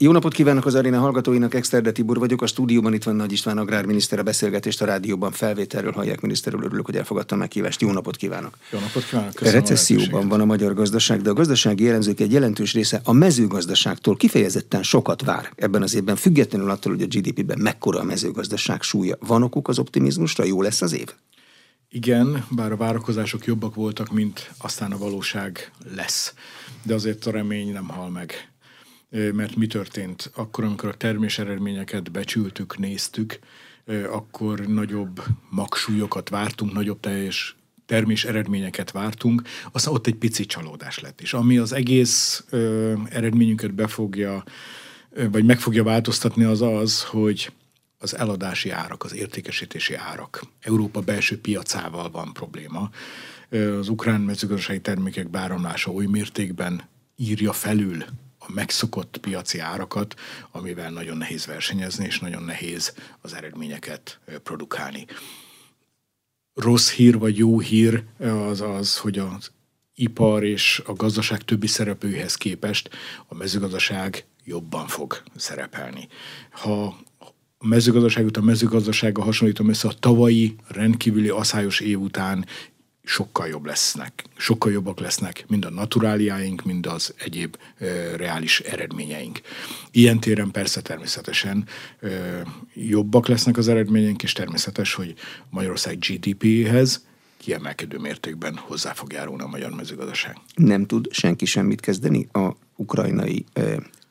Jó napot kívánok az aréna hallgatóinak, Exterde Tibor vagyok, a stúdióban itt van Nagy István agrárminiszter, a beszélgetést a rádióban felvételről hallják miniszterül, örülök, hogy elfogadtam meghívást. Jó napot kívánok! Jó napot kívánok! Köszönöm Recesszióban van a magyar gazdaság, de a gazdasági jellemzők egy jelentős része a mezőgazdaságtól kifejezetten sokat vár ebben az évben, függetlenül attól, hogy a GDP-ben mekkora a mezőgazdaság súlya. Van okuk az optimizmusra? Jó lesz az év? Igen, bár a várakozások jobbak voltak, mint aztán a valóság lesz. De azért a remény nem hal meg mert mi történt? Akkor, amikor a termés eredményeket becsültük, néztük, akkor nagyobb magsúlyokat vártunk, nagyobb teljes termés eredményeket vártunk, aztán ott egy pici csalódás lett. És ami az egész ö, eredményünket befogja, vagy meg fogja változtatni, az az, hogy az eladási árak, az értékesítési árak. Európa belső piacával van probléma. Az ukrán mezőgazdasági termékek báramlása oly mértékben írja felül a megszokott piaci árakat, amivel nagyon nehéz versenyezni, és nagyon nehéz az eredményeket produkálni. Rossz hír vagy jó hír az az, hogy az ipar és a gazdaság többi szereplőhez képest a mezőgazdaság jobban fog szerepelni. Ha a mezőgazdaságot a mezőgazdasággal hasonlítom össze a tavalyi rendkívüli aszályos év után sokkal jobb lesznek, sokkal jobbak lesznek, mind a naturáliáink, mind az egyéb e, reális eredményeink. Ilyen téren persze természetesen e, jobbak lesznek az eredményeink, és természetes, hogy Magyarország GDP-hez kiemelkedő mértékben hozzá fog járulni a magyar mezőgazdaság. Nem tud senki semmit kezdeni a ukrajnai e,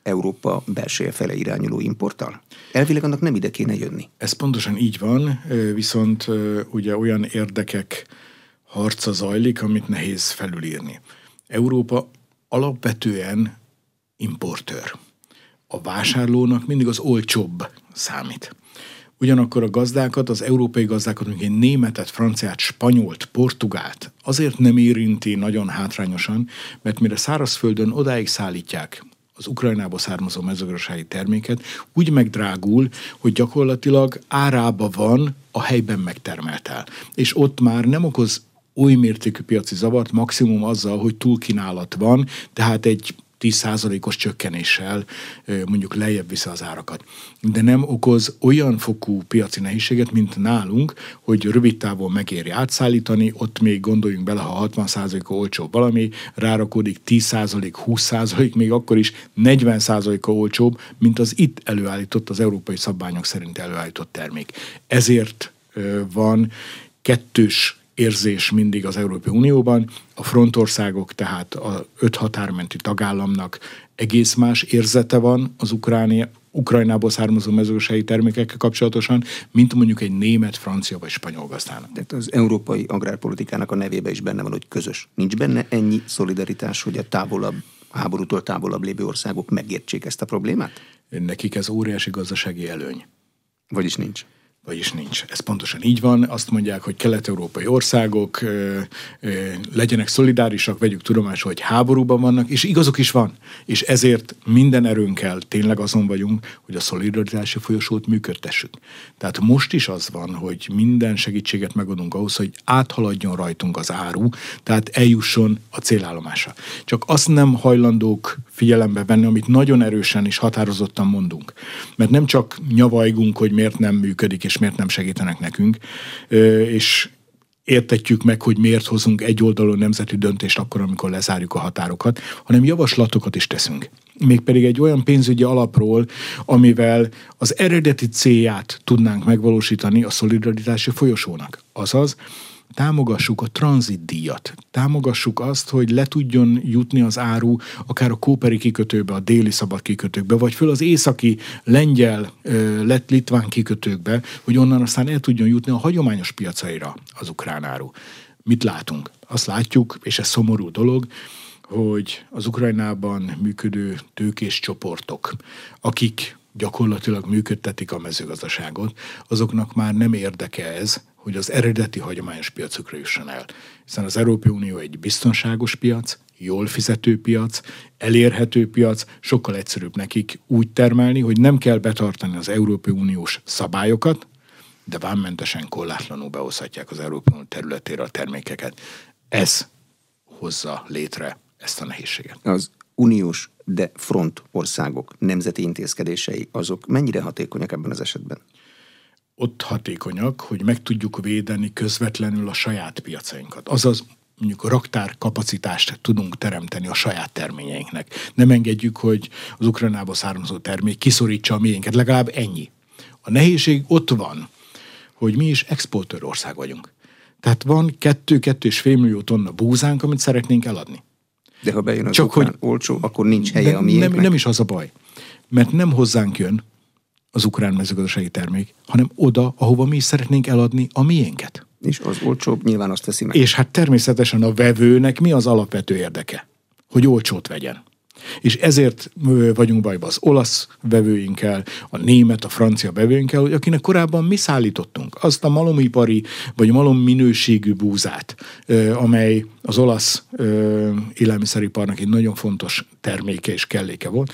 Európa belseje fele irányuló importtal? Elvileg annak nem ide kéne jönni. Ez pontosan így van, viszont ugye olyan érdekek harca zajlik, amit nehéz felülírni. Európa alapvetően importőr. A vásárlónak mindig az olcsóbb számít. Ugyanakkor a gazdákat, az európai gazdákat, mondjuk egy németet, franciát, spanyolt, portugált azért nem érinti nagyon hátrányosan, mert mire szárazföldön odáig szállítják az Ukrajnából származó mezőgazdasági terméket, úgy megdrágul, hogy gyakorlatilag árába van a helyben megtermelt el. És ott már nem okoz oly mértékű piaci zavart, maximum azzal, hogy túlkínálat van, tehát egy 10%-os csökkenéssel mondjuk lejjebb vissza az árakat. De nem okoz olyan fokú piaci nehézséget, mint nálunk, hogy rövid távon megéri átszállítani, ott még gondoljunk bele, ha 60%-a olcsóbb valami, rárakódik 10%, 20%, még akkor is 40%-a olcsóbb, mint az itt előállított, az európai szabványok szerint előállított termék. Ezért van kettős érzés mindig az Európai Unióban. A frontországok, tehát a öt határmenti tagállamnak egész más érzete van az Ukránia, Ukrajnából származó mezőgazdasági termékekkel kapcsolatosan, mint mondjuk egy német, francia vagy spanyol gazdának. Tehát az európai agrárpolitikának a nevébe is benne van, hogy közös. Nincs benne ennyi szolidaritás, hogy a távolabb, háborútól távolabb lévő országok megértsék ezt a problémát? Nekik ez óriási gazdasági előny. Vagyis nincs vagyis nincs. Ez pontosan így van. Azt mondják, hogy kelet-európai országok ö, ö, legyenek szolidárisak, vegyük tudomásul, hogy háborúban vannak, és igazuk is van. És ezért minden erőnkkel tényleg azon vagyunk, hogy a szolidaritási folyosót működtessük. Tehát most is az van, hogy minden segítséget megadunk ahhoz, hogy áthaladjon rajtunk az áru, tehát eljusson a célállomásra. Csak azt nem hajlandók figyelembe venni, amit nagyon erősen és határozottan mondunk. Mert nem csak nyavajgunk, hogy miért nem működik, és és miért nem segítenek nekünk, és értetjük meg, hogy miért hozunk egy oldalon nemzeti döntést akkor, amikor lezárjuk a határokat, hanem javaslatokat is teszünk. Mégpedig egy olyan pénzügyi alapról, amivel az eredeti célját tudnánk megvalósítani a szolidaritási folyosónak. Azaz, támogassuk a tranzitdíjat, támogassuk azt, hogy le tudjon jutni az áru akár a Kóperi kikötőbe, a déli szabad kikötőkbe, vagy föl az északi lengyel, lett litván kikötőkbe, hogy onnan aztán el tudjon jutni a hagyományos piacaira az ukrán áru. Mit látunk? Azt látjuk, és ez szomorú dolog, hogy az Ukrajnában működő tőkés csoportok, akik gyakorlatilag működtetik a mezőgazdaságot, azoknak már nem érdeke ez, hogy az eredeti hagyományos piacokra jusson el. Hiszen az Európai Unió egy biztonságos piac, jól fizető piac, elérhető piac, sokkal egyszerűbb nekik úgy termelni, hogy nem kell betartani az Európai Uniós szabályokat, de vámmentesen korlátlanul behozhatják az Európai Unió területére a termékeket. Ez hozza létre ezt a nehézséget. Az uniós de front országok nemzeti intézkedései, azok mennyire hatékonyak ebben az esetben? Ott hatékonyak, hogy meg tudjuk védeni közvetlenül a saját piacainkat. Azaz mondjuk a raktár kapacitást tudunk teremteni a saját terményeinknek. Nem engedjük, hogy az Ukrajnából származó termék kiszorítsa a miénket, legalább ennyi. A nehézség ott van, hogy mi is exportőr ország vagyunk. Tehát van kettő-kettő és fél millió tonna búzánk, amit szeretnénk eladni. De ha bejön az Csak hogy olcsó, akkor nincs helye nem, a miénknek. Nem, nem is az a baj. Mert nem hozzánk jön az ukrán mezőgazdasági termék, hanem oda, ahova mi is szeretnénk eladni a miénket. És az olcsóbb nyilván azt teszi meg. És hát természetesen a vevőnek mi az alapvető érdeke? Hogy olcsót vegyen. És ezért vagyunk bajban az olasz vevőinkkel, a német, a francia vevőinkkel, hogy akinek korábban mi szállítottunk azt a malomipari vagy malom minőségű búzát, amely az olasz élelmiszeriparnak egy nagyon fontos terméke és kelléke volt,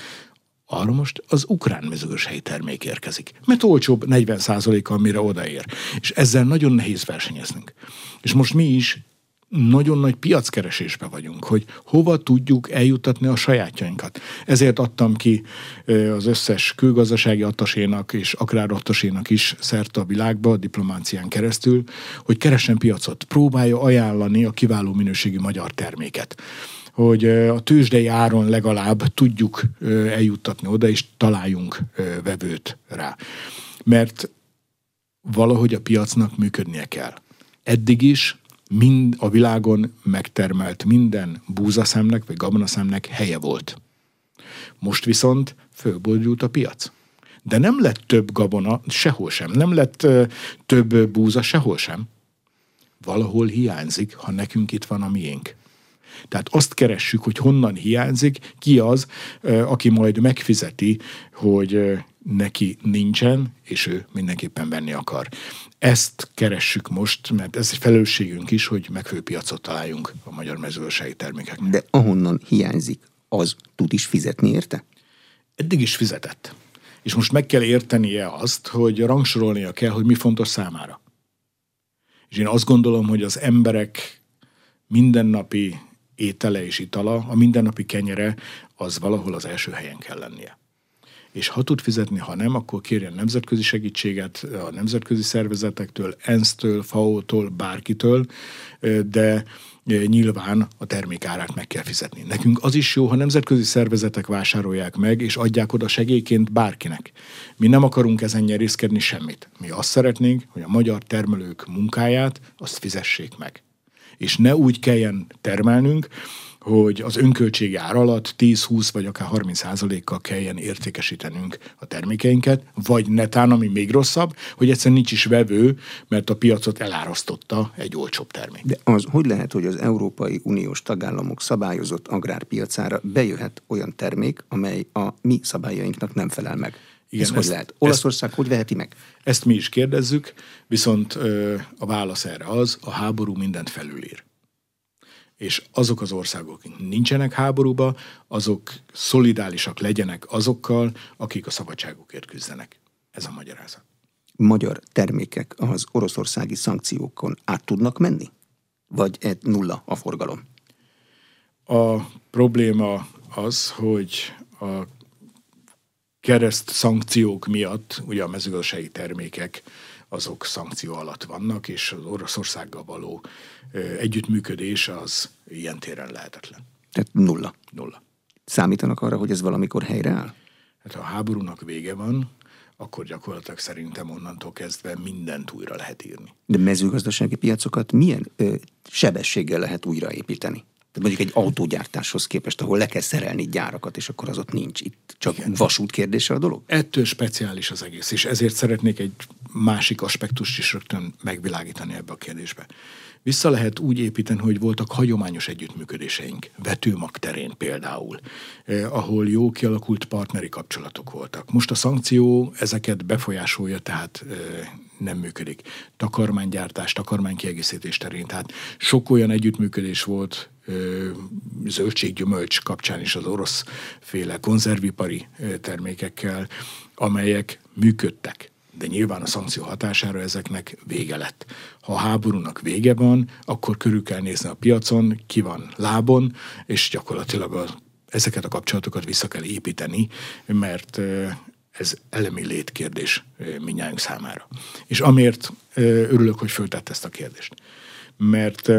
arra most az ukrán mezőgazdasági termék érkezik. Mert olcsóbb 40%-kal, mire odaér. És ezzel nagyon nehéz versenyeznünk. És most mi is nagyon nagy piackeresésbe vagyunk, hogy hova tudjuk eljutatni a sajátjainkat. Ezért adtam ki az összes külgazdasági attasénak és akrárattasénak is szerte a világba, a diplomácián keresztül, hogy keressen piacot, próbálja ajánlani a kiváló minőségű magyar terméket hogy a tőzsdei áron legalább tudjuk eljuttatni oda, és találjunk vevőt rá. Mert valahogy a piacnak működnie kell. Eddig is mind a világon megtermelt minden búzaszemnek vagy gabonaszemnek helye volt. Most viszont fölboldult a piac. De nem lett több gabona sehol sem, nem lett több búza sehol sem. Valahol hiányzik, ha nekünk itt van a miénk. Tehát azt keressük, hogy honnan hiányzik, ki az, aki majd megfizeti, hogy neki nincsen, és ő mindenképpen venni akar. Ezt keressük most, mert ez egy felelősségünk is, hogy megfelelő piacot találjunk a magyar mezőgazdasági termékeknek. De ahonnan hiányzik, az tud is fizetni érte? Eddig is fizetett. És most meg kell értenie azt, hogy rangsorolnia kell, hogy mi fontos számára. És én azt gondolom, hogy az emberek mindennapi étele és itala, a mindennapi kenyere, az valahol az első helyen kell lennie és ha tud fizetni, ha nem, akkor kérjen nemzetközi segítséget a nemzetközi szervezetektől, ENSZ-től, FAO-tól, bárkitől, de nyilván a termékárát meg kell fizetni. Nekünk az is jó, ha nemzetközi szervezetek vásárolják meg, és adják oda segélyként bárkinek. Mi nem akarunk ezen nyerészkedni semmit. Mi azt szeretnénk, hogy a magyar termelők munkáját azt fizessék meg. És ne úgy kelljen termelnünk, hogy az önköltségi ár alatt 10-20 vagy akár 30 százalékkal kelljen értékesítenünk a termékeinket, vagy netán, ami még rosszabb, hogy egyszerűen nincs is vevő, mert a piacot elárasztotta egy olcsóbb termék. De az hogy lehet, hogy az Európai Uniós tagállamok szabályozott agrárpiacára bejöhet olyan termék, amely a mi szabályainknak nem felel meg? Igen, Ez hogy lehet? Olaszország ezt, hogy veheti meg? Ezt mi is kérdezzük, viszont ö, a válasz erre az, a háború mindent felülír és azok az országok, akik nincsenek háborúba, azok szolidálisak legyenek azokkal, akik a szabadságukért küzdenek. Ez a magyarázat. Magyar termékek az oroszországi szankciókon át tudnak menni? Vagy egy nulla a forgalom? A probléma az, hogy a kereszt szankciók miatt, ugye a mezőgazdasági termékek azok szankció alatt vannak, és az Oroszországgal való együttműködés az ilyen téren lehetetlen. Tehát nulla. Nulla. Számítanak arra, hogy ez valamikor helyreáll? Hát ha a háborúnak vége van, akkor gyakorlatilag szerintem onnantól kezdve mindent újra lehet írni. De mezőgazdasági piacokat milyen ö, sebességgel lehet újraépíteni? Tehát mondjuk egy autógyártáshoz képest, ahol le kell szerelni gyárakat, és akkor az ott nincs. Itt csak Igen. vasút kérdése a dolog? Ettől speciális az egész, és ezért szeretnék egy másik aspektust is rögtön megvilágítani ebbe a kérdésbe. Vissza lehet úgy építeni, hogy voltak hagyományos együttműködéseink, vetőmag terén például, eh, ahol jó kialakult partneri kapcsolatok voltak. Most a szankció ezeket befolyásolja, tehát eh, nem működik. Takarmánygyártás, takarmánykiegészítés terén, tehát sok olyan együttműködés volt zöldséggyümölcs kapcsán is az orosz féle konzervipari termékekkel, amelyek működtek. De nyilván a szankció hatására ezeknek vége lett. Ha a háborúnak vége van, akkor körül kell nézni a piacon, ki van lábon, és gyakorlatilag a ezeket a kapcsolatokat vissza kell építeni, mert ez elemi létkérdés minnyájunk számára. És amért örülök, hogy föltett ezt a kérdést. Mert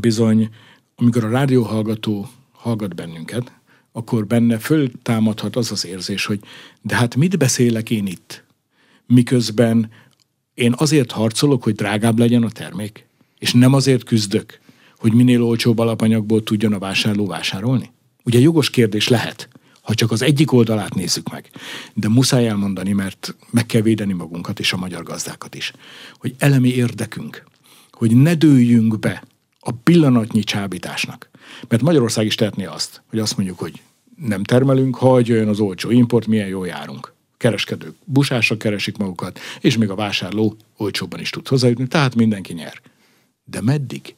bizony, amikor a rádióhallgató hallgat bennünket, akkor benne föltámadhat az az érzés, hogy de hát mit beszélek én itt? Miközben én azért harcolok, hogy drágább legyen a termék, és nem azért küzdök, hogy minél olcsóbb alapanyagból tudjon a vásárló vásárolni? Ugye jogos kérdés lehet, ha csak az egyik oldalát nézzük meg. De muszáj elmondani, mert meg kell védeni magunkat és a magyar gazdákat is, hogy elemi érdekünk, hogy ne dőljünk be a pillanatnyi csábításnak. Mert Magyarország is tehetné azt, hogy azt mondjuk, hogy nem termelünk, ha jön az olcsó import, milyen jól járunk. Kereskedők busásra keresik magukat, és még a vásárló olcsóbban is tud hozzájutni, tehát mindenki nyer. De meddig?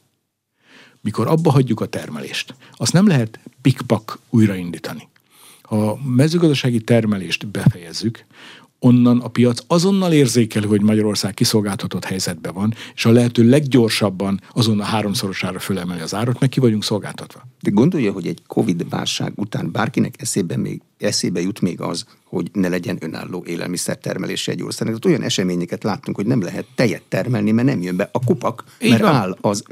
Mikor abba hagyjuk a termelést, azt nem lehet pikpak újraindítani. Ha a mezőgazdasági termelést befejezzük, onnan a piac azonnal érzékel, hogy Magyarország kiszolgáltatott helyzetben van, és a lehető leggyorsabban azonnal háromszorosára fölemeli az árat, meg ki vagyunk szolgáltatva. De gondolja, hogy egy Covid válság után bárkinek eszébe, még, eszébe jut még az, hogy ne legyen önálló élelmiszertermelése egy országnak. Tehát olyan eseményeket láttunk, hogy nem lehet tejet termelni, mert nem jön be a kupak, Így mert van. áll az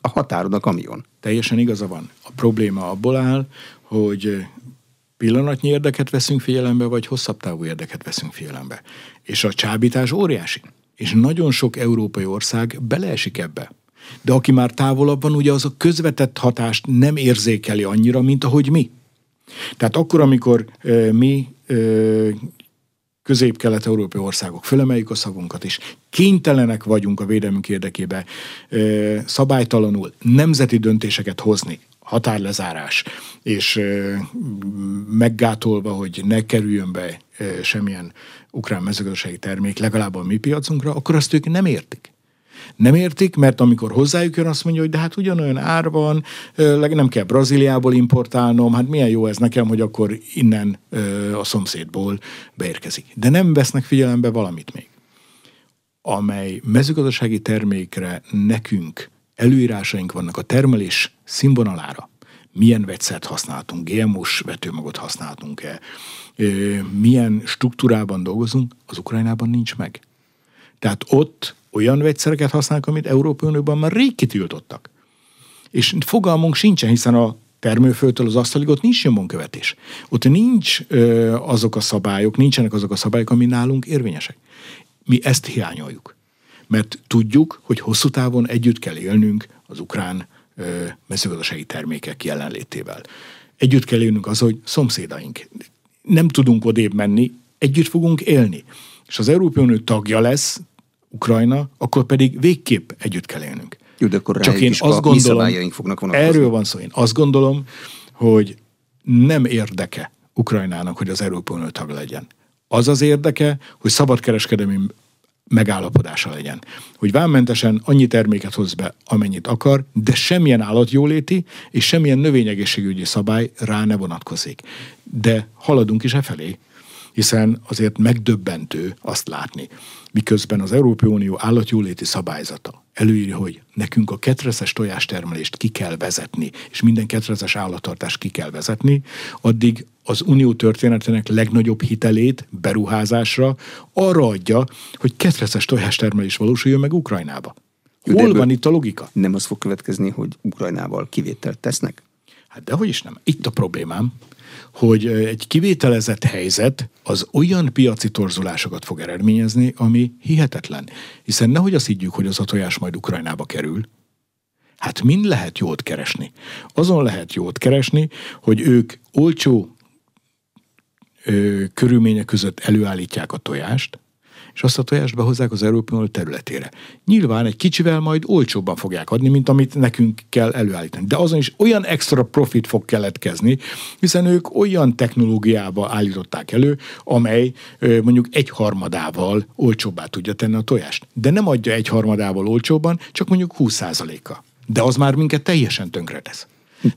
a határon a kamion. Teljesen igaza van. A probléma abból áll, hogy pillanatnyi érdeket veszünk figyelembe, vagy hosszabb távú érdeket veszünk figyelembe. És a csábítás óriási. És nagyon sok európai ország beleesik ebbe. De aki már távolabb van, ugye az a közvetett hatást nem érzékeli annyira, mint ahogy mi. Tehát akkor, amikor e, mi e, közép-kelet-európai országok fölemeljük a szavunkat, és kénytelenek vagyunk a védelmünk érdekébe e, szabálytalanul nemzeti döntéseket hozni, határlezárás, és meggátolva, hogy ne kerüljön be semmilyen ukrán mezőgazdasági termék legalább a mi piacunkra, akkor azt ők nem értik. Nem értik, mert amikor hozzájuk jön, azt mondja, hogy de hát ugyanolyan ár van, nem kell Brazíliából importálnom, hát milyen jó ez nekem, hogy akkor innen a szomszédból beérkezik. De nem vesznek figyelembe valamit még, amely mezőgazdasági termékre nekünk előírásaink vannak a termelés színvonalára. Milyen vegyszert használtunk, GMO-s vetőmagot használtunk-e, milyen struktúrában dolgozunk, az Ukrajnában nincs meg. Tehát ott olyan vegyszereket használnak, amit Európai Unióban már rég kitiltottak. És fogalmunk sincsen, hiszen a termőföldtől az asztalig ott nincs nyomonkövetés. Ott nincs ö, azok a szabályok, nincsenek azok a szabályok, ami nálunk érvényesek. Mi ezt hiányoljuk mert tudjuk, hogy hosszú távon együtt kell élnünk az ukrán mezőgazdasági termékek jelenlétével. Együtt kell élnünk az, hogy szomszédaink. Nem tudunk odébb menni, együtt fogunk élni. És az Európai Unió tagja lesz, Ukrajna, akkor pedig végképp együtt kell élnünk. Jó, de akkor Csak én is azt gondolom, fognak vonatkozni. Erről van szó. Én azt gondolom, hogy nem érdeke Ukrajnának, hogy az Európai Unió tag legyen. Az az érdeke, hogy szabadkereskedelmi megállapodása legyen. Hogy vámmentesen annyi terméket hoz be, amennyit akar, de semmilyen állatjóléti és semmilyen növényegészségügyi szabály rá ne vonatkozik. De haladunk is e felé, hiszen azért megdöbbentő azt látni, miközben az Európai Unió állatjóléti szabályzata előírja, hogy nekünk a ketreszes tojástermelést ki kell vezetni, és minden ketreszes állattartást ki kell vezetni, addig az unió történetének legnagyobb hitelét beruházásra arra adja, hogy ketreszes tojástermelés valósuljon meg Ukrajnába. Hol van itt a logika? Nem az fog következni, hogy Ukrajnával kivételt tesznek? Hát dehogy is nem. Itt a problémám, hogy egy kivételezett helyzet az olyan piaci torzulásokat fog eredményezni, ami hihetetlen. Hiszen nehogy azt higgyük, hogy az a tojás majd Ukrajnába kerül. Hát mind lehet jót keresni? Azon lehet jót keresni, hogy ők olcsó ö, körülmények között előállítják a tojást, és azt a tojást behozzák az Európai Unió területére. Nyilván egy kicsivel majd olcsóbban fogják adni, mint amit nekünk kell előállítani. De azon is olyan extra profit fog keletkezni, hiszen ők olyan technológiába állították elő, amely mondjuk egy harmadával olcsóbbá tudja tenni a tojást. De nem adja egy harmadával olcsóbban, csak mondjuk 20%-a. De az már minket teljesen tönkretesz.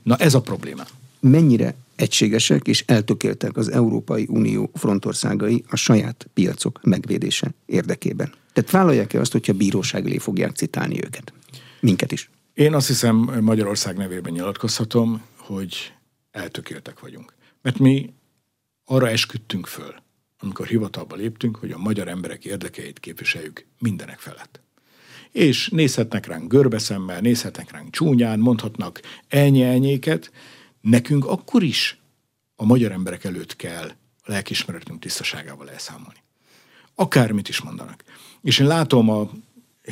Na ez a probléma. Mennyire egységesek és eltökéltek az Európai Unió frontországai a saját piacok megvédése érdekében. Tehát vállalják-e azt, hogyha bíróság elé fogják citálni őket? Minket is. Én azt hiszem Magyarország nevében nyilatkozhatom, hogy eltökéltek vagyunk. Mert mi arra esküdtünk föl, amikor hivatalba léptünk, hogy a magyar emberek érdekeit képviseljük mindenek felett. És nézhetnek ránk görbeszemmel, nézhetnek ránk csúnyán, mondhatnak elnyi nekünk akkor is a magyar emberek előtt kell a lelkismeretünk tisztaságával elszámolni. Akármit is mondanak. És én látom a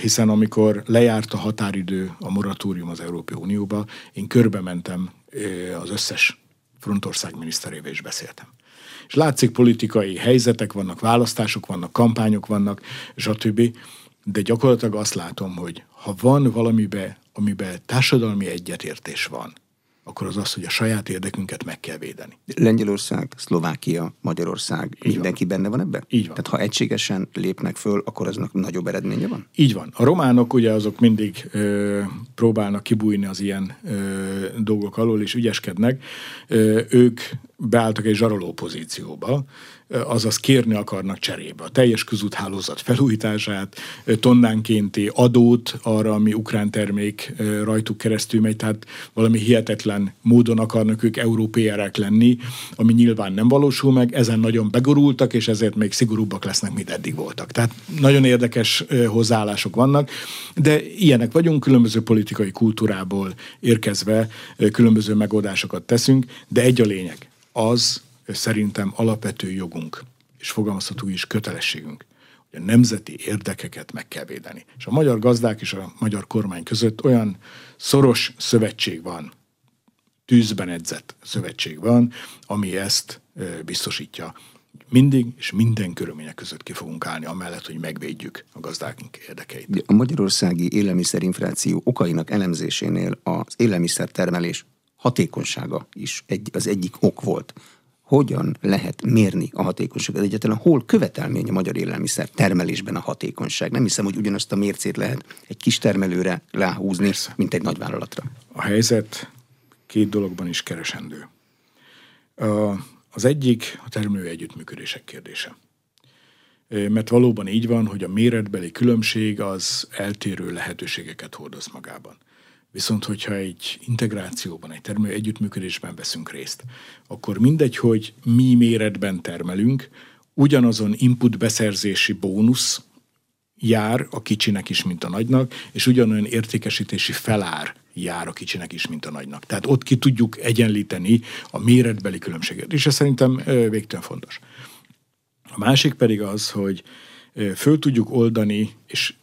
hiszen amikor lejárt a határidő, a moratórium az Európai Unióba, én körbe mentem az összes frontország miniszterével is beszéltem. És látszik politikai helyzetek vannak, választások vannak, kampányok vannak, stb. De gyakorlatilag azt látom, hogy ha van valamibe, amiben társadalmi egyetértés van, akkor az az, hogy a saját érdekünket meg kell védeni. Lengyelország, Szlovákia, Magyarország, Így mindenki van. benne van ebben? Így van. Tehát ha egységesen lépnek föl, akkor aznak nagyobb eredménye van? Így van. A románok ugye azok mindig ö, próbálnak kibújni az ilyen ö, dolgok alól, és ügyeskednek. Ö, ők beálltak egy zsaroló pozícióba, azaz kérni akarnak cserébe a teljes közúthálózat felújítását, tonnánkénti adót arra, ami ukrán termék rajtuk keresztül megy, tehát valami hihetetlen módon akarnak ők európérek lenni, ami nyilván nem valósul meg, ezen nagyon begorultak, és ezért még szigorúbbak lesznek, mint eddig voltak. Tehát nagyon érdekes hozzáállások vannak, de ilyenek vagyunk, különböző politikai kultúrából érkezve különböző megoldásokat teszünk, de egy a lényeg, az, szerintem alapvető jogunk, és fogalmazható is kötelességünk, hogy a nemzeti érdekeket meg kell védeni. És a magyar gazdák és a magyar kormány között olyan szoros szövetség van, tűzben edzett szövetség van, ami ezt biztosítja. Mindig és minden körülmények között ki fogunk állni, amellett, hogy megvédjük a gazdák érdekeit. A magyarországi élelmiszerinfláció okainak elemzésénél az élelmiszertermelés hatékonysága is egy, az egyik ok volt hogyan lehet mérni a hatékonyságot egyáltalán, hol követelmény a magyar élelmiszer termelésben a hatékonyság. Nem hiszem, hogy ugyanazt a mércét lehet egy kis termelőre Persze. mint egy nagyvállalatra. A helyzet két dologban is keresendő. Az egyik a termelő együttműködések kérdése. Mert valóban így van, hogy a méretbeli különbség az eltérő lehetőségeket hordoz magában. Viszont, hogyha egy integrációban, egy termelő együttműködésben veszünk részt, akkor mindegy, hogy mi méretben termelünk, ugyanazon input beszerzési bónusz jár a kicsinek is, mint a nagynak, és ugyanolyan értékesítési felár jár a kicsinek is, mint a nagynak. Tehát ott ki tudjuk egyenlíteni a méretbeli különbséget, és ez szerintem végtelen fontos. A másik pedig az, hogy föl tudjuk oldani, és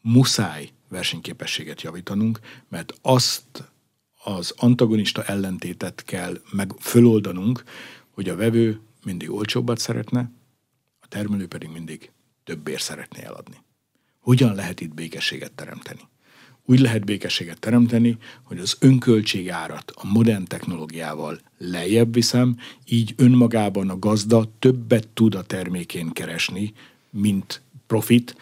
muszáj versenyképességet javítanunk, mert azt az antagonista ellentétet kell meg föloldanunk, hogy a vevő mindig olcsóbbat szeretne, a termelő pedig mindig többért szeretné eladni. Hogyan lehet itt békességet teremteni? Úgy lehet békességet teremteni, hogy az önköltségárat a modern technológiával lejjebb viszem, így önmagában a gazda többet tud a termékén keresni, mint profit,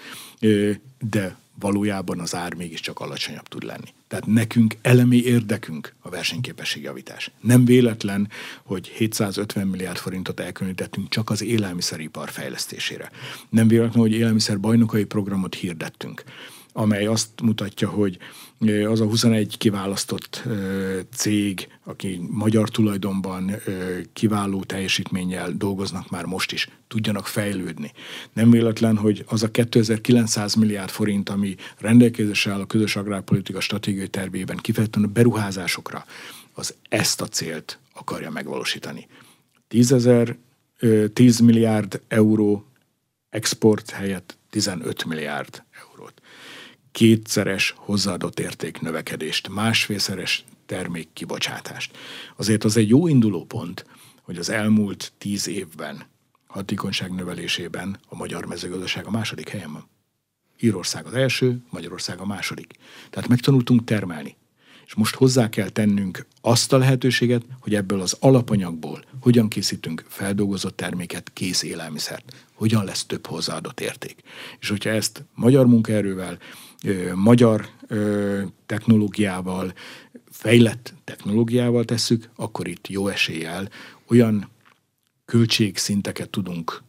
de valójában az ár mégiscsak alacsonyabb tud lenni. Tehát nekünk elemi érdekünk a versenyképesség javítás. Nem véletlen, hogy 750 milliárd forintot elkülönítettünk csak az élelmiszeripar fejlesztésére. Nem véletlen, hogy élelmiszer bajnokai programot hirdettünk amely azt mutatja, hogy az a 21 kiválasztott cég, aki magyar tulajdonban kiváló teljesítménnyel dolgoznak már most is, tudjanak fejlődni. Nem véletlen, hogy az a 2900 milliárd forint, ami rendelkezésre áll a közös agrárpolitika stratégiai tervében, kifejezetten a beruházásokra, az ezt a célt akarja megvalósítani. 10, ezer, 10 milliárd euró export helyett 15 milliárd kétszeres hozzáadott érték növekedést, másfélszeres termék kibocsátást. Azért az egy jó induló pont, hogy az elmúlt tíz évben hatékonyság növelésében a magyar mezőgazdaság a második helyen van. Írország az első, Magyarország a második. Tehát megtanultunk termelni. És most hozzá kell tennünk azt a lehetőséget, hogy ebből az alapanyagból hogyan készítünk feldolgozott terméket, kész élelmiszert, hogyan lesz több hozzáadott érték. És hogyha ezt magyar munkaerővel, magyar technológiával, fejlett technológiával tesszük, akkor itt jó eséllyel olyan költségszinteket tudunk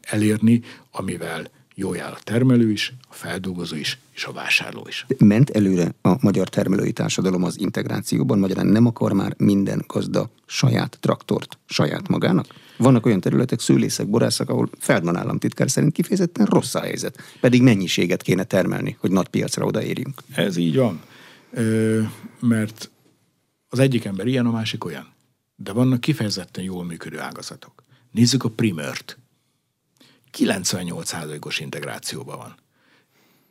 elérni, amivel Jó jár a termelő is, a feldolgozó is, és a vásárló is. Ment előre a magyar termelői társadalom az integrációban, magyarán nem akar már minden gazda saját traktort saját magának? Vannak olyan területek, szőlészek, borászak, ahol Feldman államtitkár szerint kifejezetten rossz a helyzet. Pedig mennyiséget kéne termelni, hogy nagy piacra odaérjünk. Ez így van. Ö, mert az egyik ember ilyen, a másik olyan. De vannak kifejezetten jól működő ágazatok. Nézzük a primört. 98%-os integrációban van.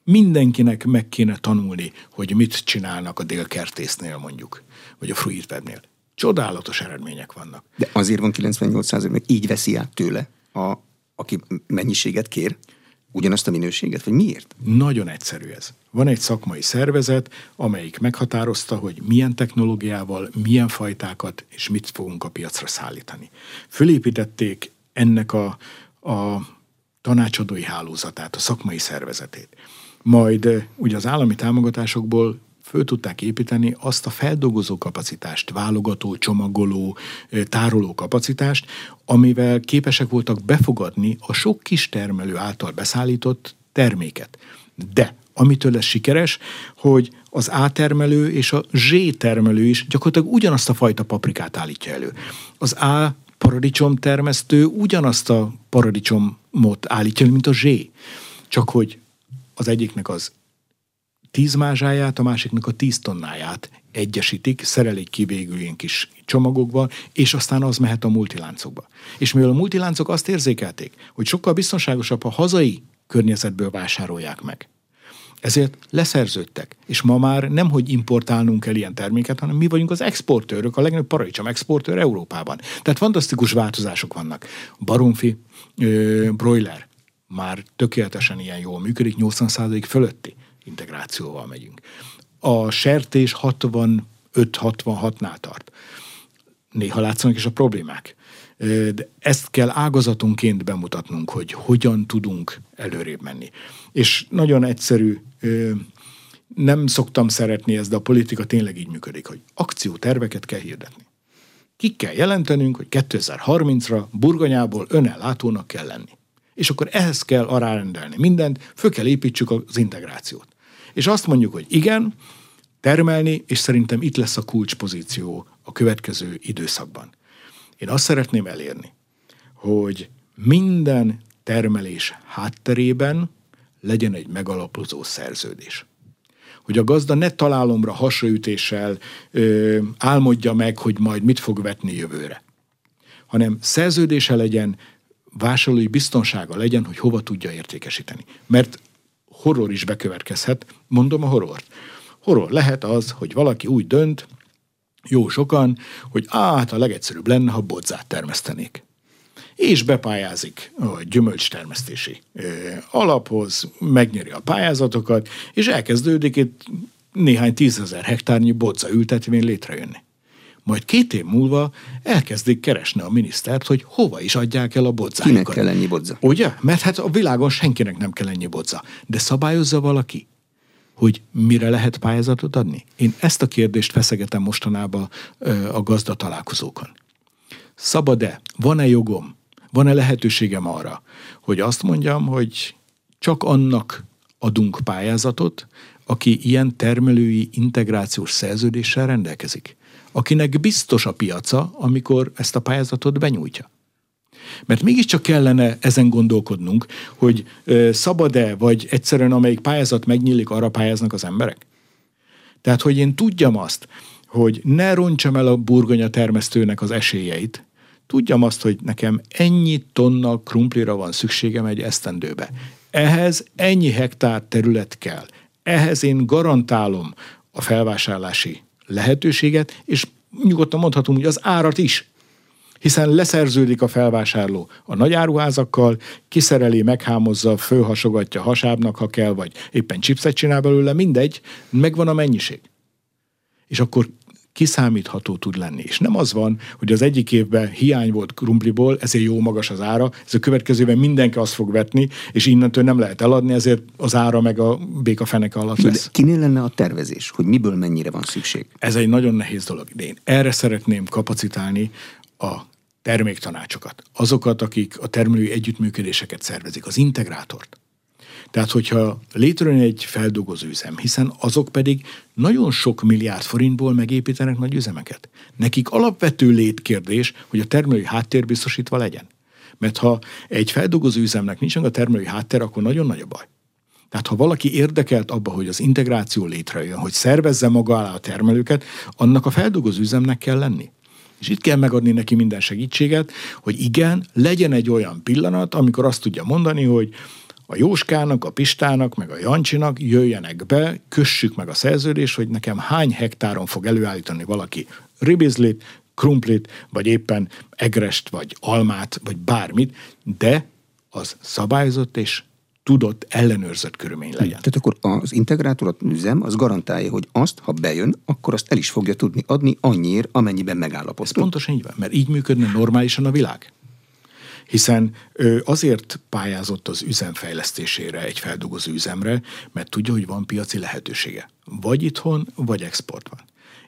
Mindenkinek meg kéne tanulni, hogy mit csinálnak a délkertésznél mondjuk, vagy a fruitwebnél. Csodálatos eredmények vannak. De azért van 98 mert így veszi át tőle, a, aki mennyiséget kér, ugyanazt a minőséget, vagy miért? Nagyon egyszerű ez. Van egy szakmai szervezet, amelyik meghatározta, hogy milyen technológiával, milyen fajtákat és mit fogunk a piacra szállítani. Fölépítették ennek a, a tanácsadói hálózatát, a szakmai szervezetét. Majd eh, ugye az állami támogatásokból föl tudták építeni azt a feldolgozó kapacitást, válogató, csomagoló, eh, tároló kapacitást, amivel képesek voltak befogadni a sok kis termelő által beszállított terméket. De amitől ez sikeres, hogy az A termelő és a Z termelő is gyakorlatilag ugyanazt a fajta paprikát állítja elő. Az A paradicsom termesztő ugyanazt a paradicsomot állítja, mint a Z. Csak hogy az egyiknek az tíz mázsáját, a másiknak a tíz tonnáját egyesítik, szerelik ki végül ilyen kis csomagokba, és aztán az mehet a multiláncokba. És mivel a multiláncok azt érzékelték, hogy sokkal biztonságosabb, ha hazai környezetből vásárolják meg, ezért leszerződtek. És ma már nem, hogy importálnunk kell ilyen terméket, hanem mi vagyunk az exportőrök, a legnagyobb paradicsom exportőr Európában. Tehát fantasztikus változások vannak. Baromfi, ö, broiler már tökéletesen ilyen jól működik, 80% fölötti integrációval megyünk. A sertés 65-66-nál tart. Néha látszanak is a problémák. De ezt kell ágazatonként bemutatnunk, hogy hogyan tudunk előrébb menni. És nagyon egyszerű, nem szoktam szeretni ezt, de a politika tényleg így működik, hogy akcióterveket kell hirdetni. Ki kell jelentenünk, hogy 2030-ra burgonyából önellátónak kell lenni. És akkor ehhez kell arárendelni mindent, föl kell építsük az integrációt. És azt mondjuk, hogy igen, termelni, és szerintem itt lesz a kulcspozíció a következő időszakban. Én azt szeretném elérni, hogy minden termelés hátterében legyen egy megalapozó szerződés. Hogy a gazda ne találomra hasraütéssel ö, álmodja meg, hogy majd mit fog vetni jövőre, hanem szerződése legyen, vásárlói biztonsága legyen, hogy hova tudja értékesíteni. Mert horror is bekövetkezhet, mondom a horrort. Horror lehet az, hogy valaki úgy dönt, jó sokan, hogy hát a legegyszerűbb lenne, ha bodzát termesztenék. És bepályázik a gyümölcstermesztési alaphoz, megnyeri a pályázatokat, és elkezdődik itt néhány tízezer hektárnyi bodza ültetvény létrejönni. Majd két év múlva elkezdik keresni a minisztert, hogy hova is adják el a bodzájukat. Kinek kell ennyi bodza? Ugye? Mert hát a világon senkinek nem kell ennyi bodza. De szabályozza valaki? Hogy mire lehet pályázatot adni? Én ezt a kérdést feszegetem mostanában a gazda találkozókon. Szabad-e? Van-e jogom? Van-e lehetőségem arra, hogy azt mondjam, hogy csak annak adunk pályázatot, aki ilyen termelői integrációs szerződéssel rendelkezik, akinek biztos a piaca, amikor ezt a pályázatot benyújtja. Mert mégiscsak kellene ezen gondolkodnunk, hogy szabad-e, vagy egyszerűen amelyik pályázat megnyílik, arra pályáznak az emberek. Tehát, hogy én tudjam azt, hogy ne roncsam el a burgonya termesztőnek az esélyeit, tudjam azt, hogy nekem ennyi tonna krumplira van szükségem egy esztendőbe. Ehhez ennyi hektár terület kell. Ehhez én garantálom a felvásárlási lehetőséget, és nyugodtan mondhatom, hogy az árat is hiszen leszerződik a felvásárló a nagy áruházakkal, kiszereli, meghámozza, fölhasogatja hasábnak, ha kell, vagy éppen chipset csinál belőle, mindegy, megvan a mennyiség. És akkor kiszámítható tud lenni. És nem az van, hogy az egyik évben hiány volt krumpliból, ezért jó magas az ára, ez a következőben mindenki azt fog vetni, és innentől nem lehet eladni, ezért az ára meg a béka feneke alatt lesz. De kinél lenne a tervezés, hogy miből mennyire van szükség? Ez egy nagyon nehéz dolog. De én erre szeretném kapacitálni a terméktanácsokat, azokat, akik a termelői együttműködéseket szervezik, az integrátort. Tehát, hogyha létrejön egy feldolgozó üzem, hiszen azok pedig nagyon sok milliárd forintból megépítenek nagy üzemeket. Nekik alapvető létkérdés, hogy a termelői háttér biztosítva legyen. Mert ha egy feldolgozó üzemnek nincs a termelői háttér, akkor nagyon nagy a baj. Tehát ha valaki érdekelt abba, hogy az integráció létrejön, hogy szervezze maga alá a termelőket, annak a feldolgozó üzemnek kell lenni. És itt kell megadni neki minden segítséget, hogy igen, legyen egy olyan pillanat, amikor azt tudja mondani, hogy a Jóskának, a Pistának, meg a Jancsinak jöjjenek be, kössük meg a szerződést, hogy nekem hány hektáron fog előállítani valaki ribizlit, krumplit, vagy éppen egrest, vagy almát, vagy bármit, de az szabályozott és tudott, ellenőrzött körülmény legyen. Tehát akkor az integrátor, az üzem, az garantálja, hogy azt, ha bejön, akkor azt el is fogja tudni adni annyiért, amennyiben megállapodtunk. Ez pontosan így van, mert így működne normálisan a világ. Hiszen azért pályázott az üzem fejlesztésére, egy feldolgozó üzemre, mert tudja, hogy van piaci lehetősége. Vagy itthon, vagy export van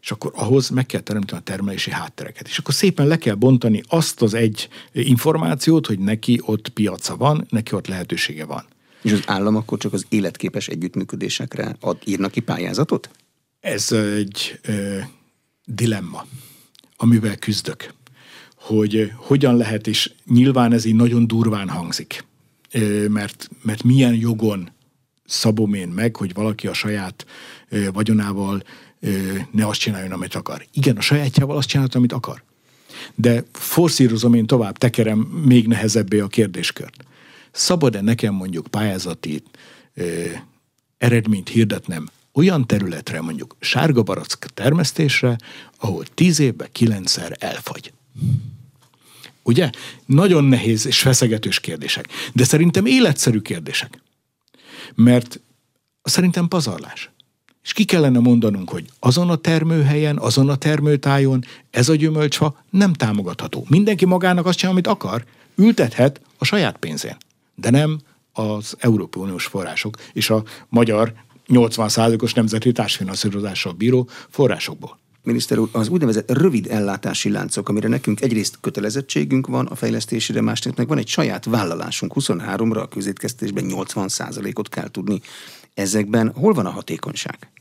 és akkor ahhoz meg kell teremteni a termelési háttereket. És akkor szépen le kell bontani azt az egy információt, hogy neki ott piaca van, neki ott lehetősége van. És az állam akkor csak az életképes együttműködésekre ad, írnak ki pályázatot? Ez egy ö, dilemma, amivel küzdök. Hogy hogyan lehet, és nyilván ez így nagyon durván hangzik, ö, mert, mert milyen jogon szabom én meg, hogy valaki a saját ö, vagyonával ö, ne azt csináljon, amit akar. Igen, a sajátjával azt csinálta, amit akar. De forszírozom én tovább, tekerem még nehezebbé a kérdéskört szabad-e nekem mondjuk pályázati ö, eredményt hirdetnem olyan területre, mondjuk sárga barack termesztésre, ahol tíz évben kilencszer elfagy. Ugye? Nagyon nehéz és feszegetős kérdések. De szerintem életszerű kérdések. Mert szerintem pazarlás. És ki kellene mondanunk, hogy azon a termőhelyen, azon a termőtájon ez a gyümölcsfa nem támogatható. Mindenki magának azt csinál, amit akar, ültethet a saját pénzén de nem az Európai Uniós források és a magyar 80%-os nemzeti társfinanszírozással bíró forrásokból. Miniszter úr, az úgynevezett rövid ellátási láncok, amire nekünk egyrészt kötelezettségünk van a fejlesztésére, másrészt meg van egy saját vállalásunk. 23-ra a közétkeztésben 80%-ot kell tudni. Ezekben hol van a hatékonyság?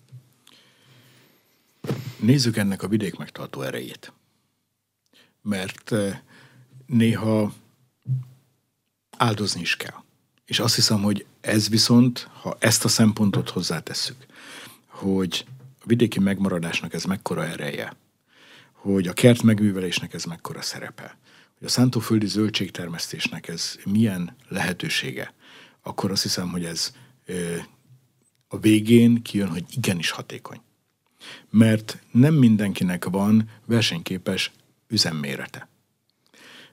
Nézzük ennek a vidék megtartó erejét. Mert eh, néha áldozni is kell. És azt hiszem, hogy ez viszont, ha ezt a szempontot hozzátesszük, hogy a vidéki megmaradásnak ez mekkora ereje, hogy a kert megművelésnek ez mekkora szerepe, hogy a szántóföldi zöldségtermesztésnek ez milyen lehetősége, akkor azt hiszem, hogy ez a végén kijön, hogy igenis hatékony. Mert nem mindenkinek van versenyképes üzemmérete.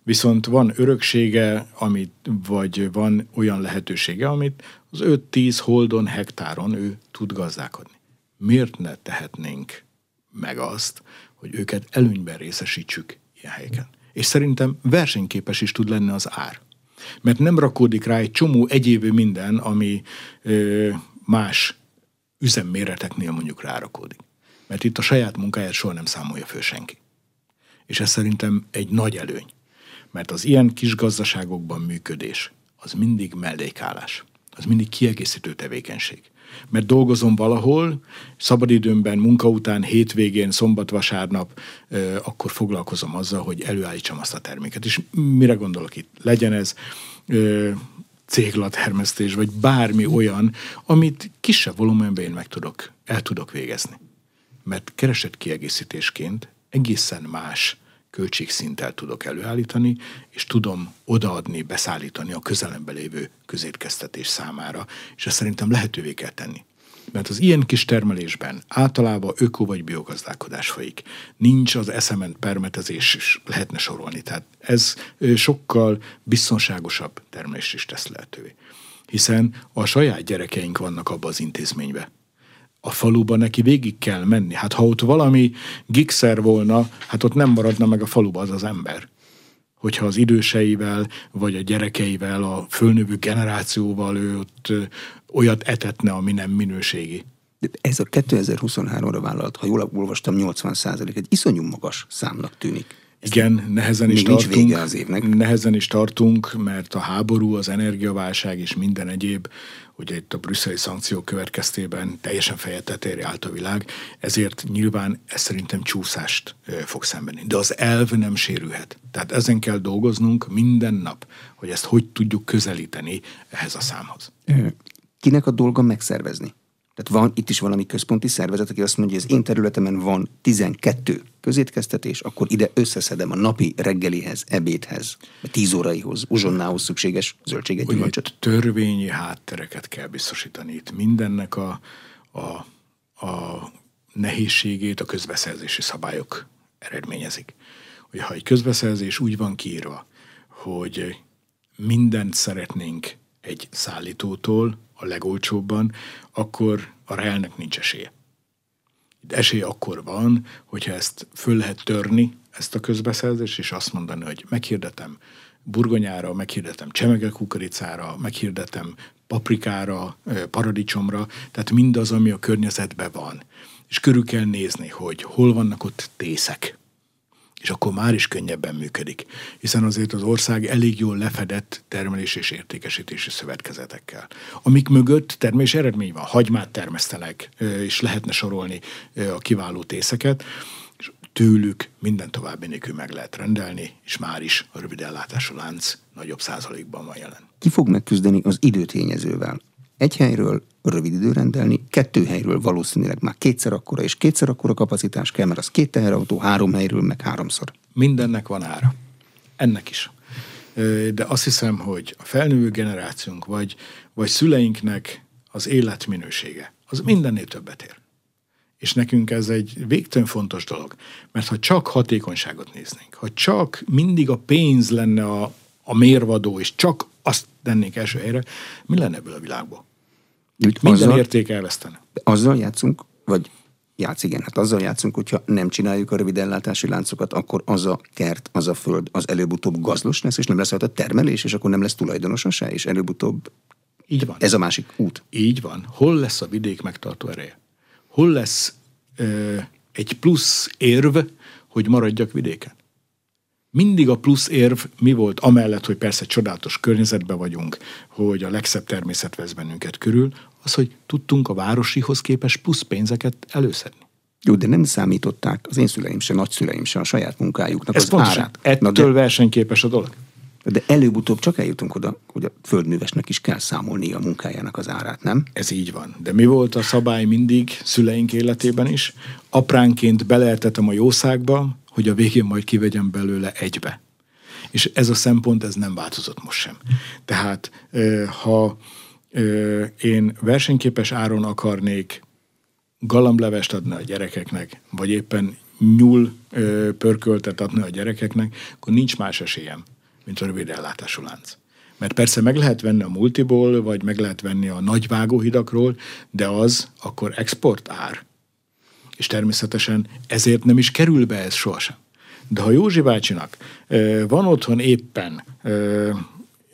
Viszont van öröksége, amit, vagy van olyan lehetősége, amit az 5-10 holdon, hektáron ő tud gazdálkodni. Miért ne tehetnénk meg azt, hogy őket előnyben részesítsük ilyen helyeken? És szerintem versenyképes is tud lenni az ár. Mert nem rakódik rá egy csomó egyéb minden, ami ö, más üzemméreteknél mondjuk rárakódik. Mert itt a saját munkáját soha nem számolja föl senki. És ez szerintem egy nagy előny. Mert az ilyen kis gazdaságokban működés az mindig mellékállás. Az mindig kiegészítő tevékenység. Mert dolgozom valahol, szabadidőmben, munka után, hétvégén, szombat, vasárnap, akkor foglalkozom azzal, hogy előállítsam azt a terméket. És mire gondolok itt? Legyen ez céglatermesztés, vagy bármi olyan, amit kisebb volumenben én meg tudok, el tudok végezni. Mert keresett kiegészítésként egészen más költségszinttel tudok előállítani, és tudom odaadni, beszállítani a közelembe lévő közétkeztetés számára, és ezt szerintem lehetővé kell tenni. Mert az ilyen kis termelésben általában öko vagy biogazdálkodás folyik. Nincs az eszement permetezés is lehetne sorolni. Tehát ez sokkal biztonságosabb termelést is tesz lehetővé. Hiszen a saját gyerekeink vannak abban az intézményben a faluba neki végig kell menni. Hát ha ott valami gigszer volna, hát ott nem maradna meg a faluba az az ember. Hogyha az időseivel, vagy a gyerekeivel, a fölnövő generációval ő ott olyat etetne, ami nem minőségi. De ez a 2023-ra vállalt, ha jól olvastam, 80 százalék, egy iszonyú magas számnak tűnik. Igen, nehezen is tartunk. vége az évnek. Nehezen is tartunk, mert a háború, az energiaválság és minden egyéb, ugye itt a brüsszeli szankciók következtében teljesen feje tetejére állt a világ, ezért nyilván ez szerintem csúszást fog szembenni. De az elv nem sérülhet. Tehát ezen kell dolgoznunk minden nap, hogy ezt hogy tudjuk közelíteni ehhez a számhoz. Kinek a dolga megszervezni? Tehát van itt is valami központi szervezet, aki azt mondja, hogy az én területemen van 12 közétkeztetés, akkor ide összeszedem a napi reggelihez, ebédhez, a 10 óraihoz, uzsonnához szükséges zöldséget, gyümölcsöt. törvényi háttereket kell biztosítani. Itt mindennek a, a, a nehézségét a közbeszerzési szabályok eredményezik. Hogy ha egy közbeszerzés úgy van kiírva, hogy mindent szeretnénk egy szállítótól a legolcsóbban, akkor a reálnek nincs esélye. Itt esély akkor van, hogyha ezt föl lehet törni, ezt a közbeszerzést, és azt mondani, hogy meghirdetem burgonyára, meghirdetem csemegekukoricára, meghirdetem paprikára, paradicsomra, tehát mindaz, ami a környezetben van. És körül kell nézni, hogy hol vannak ott tészek, és akkor már is könnyebben működik. Hiszen azért az ország elég jól lefedett termelés és értékesítési szövetkezetekkel. Amik mögött termés eredmény van. Hagymát termesztenek, ö, és lehetne sorolni a kiváló tészeket, és tőlük minden további nélkül meg lehet rendelni, és már is a rövid ellátású lánc nagyobb százalékban van jelen. Ki fog megküzdeni az időtényezővel? Egy helyről rövid idő rendelni, kettő helyről valószínűleg már kétszer akkora és kétszer akkora kapacitás kell, mert az két teherautó, három helyről meg háromszor. Mindennek van ára. Ennek is. De azt hiszem, hogy a felnővő generációnk, vagy, vagy szüleinknek az életminősége, az mindennél többet ér. És nekünk ez egy végtelen fontos dolog. Mert ha csak hatékonyságot néznénk, ha csak mindig a pénz lenne a, a mérvadó, és csak azt tennénk első helyre, mi lenne ebből a világból? Úgy Minden azzal, érték elvesztene. azzal játszunk, vagy játsz igen, hát azzal játszunk, hogyha nem csináljuk a rövid ellátási láncokat, akkor az a kert, az a föld, az előbb-utóbb gazlos lesz, és nem lesz rajta termelés, és akkor nem lesz tulajdonosa se, és előbb-utóbb Így van. ez a másik út. Így van. Hol lesz a vidék megtartó ereje? Hol lesz ö, egy plusz érv, hogy maradjak vidéken? Mindig a plusz érv mi volt, amellett, hogy persze csodálatos környezetben vagyunk, hogy a legszebb természet vesz bennünket körül, az, hogy tudtunk a városihoz képest plusz pénzeket előszedni. Jó, de nem számították az én szüleim se, nagyszüleim se a saját munkájuknak Ez az pontosan. árát. Ettől Na de, versenyképes a dolog. de előbb-utóbb csak eljutunk oda, hogy a földművesnek is kell számolni a munkájának az árát, nem? Ez így van. De mi volt a szabály mindig szüleink életében is? Apránként beleeltetem a jószágba, hogy a végén majd kivegyem belőle egybe. És ez a szempont, ez nem változott most sem. Tehát, ha én versenyképes áron akarnék galamblevest adni a gyerekeknek, vagy éppen nyúl pörköltet adni a gyerekeknek, akkor nincs más esélyem, mint a rövid ellátású lánc. Mert persze meg lehet venni a multiból, vagy meg lehet venni a nagy vágóhidakról, de az akkor export ár. És természetesen ezért nem is kerül be ez sohasem. De ha Józsi bácsinak van otthon éppen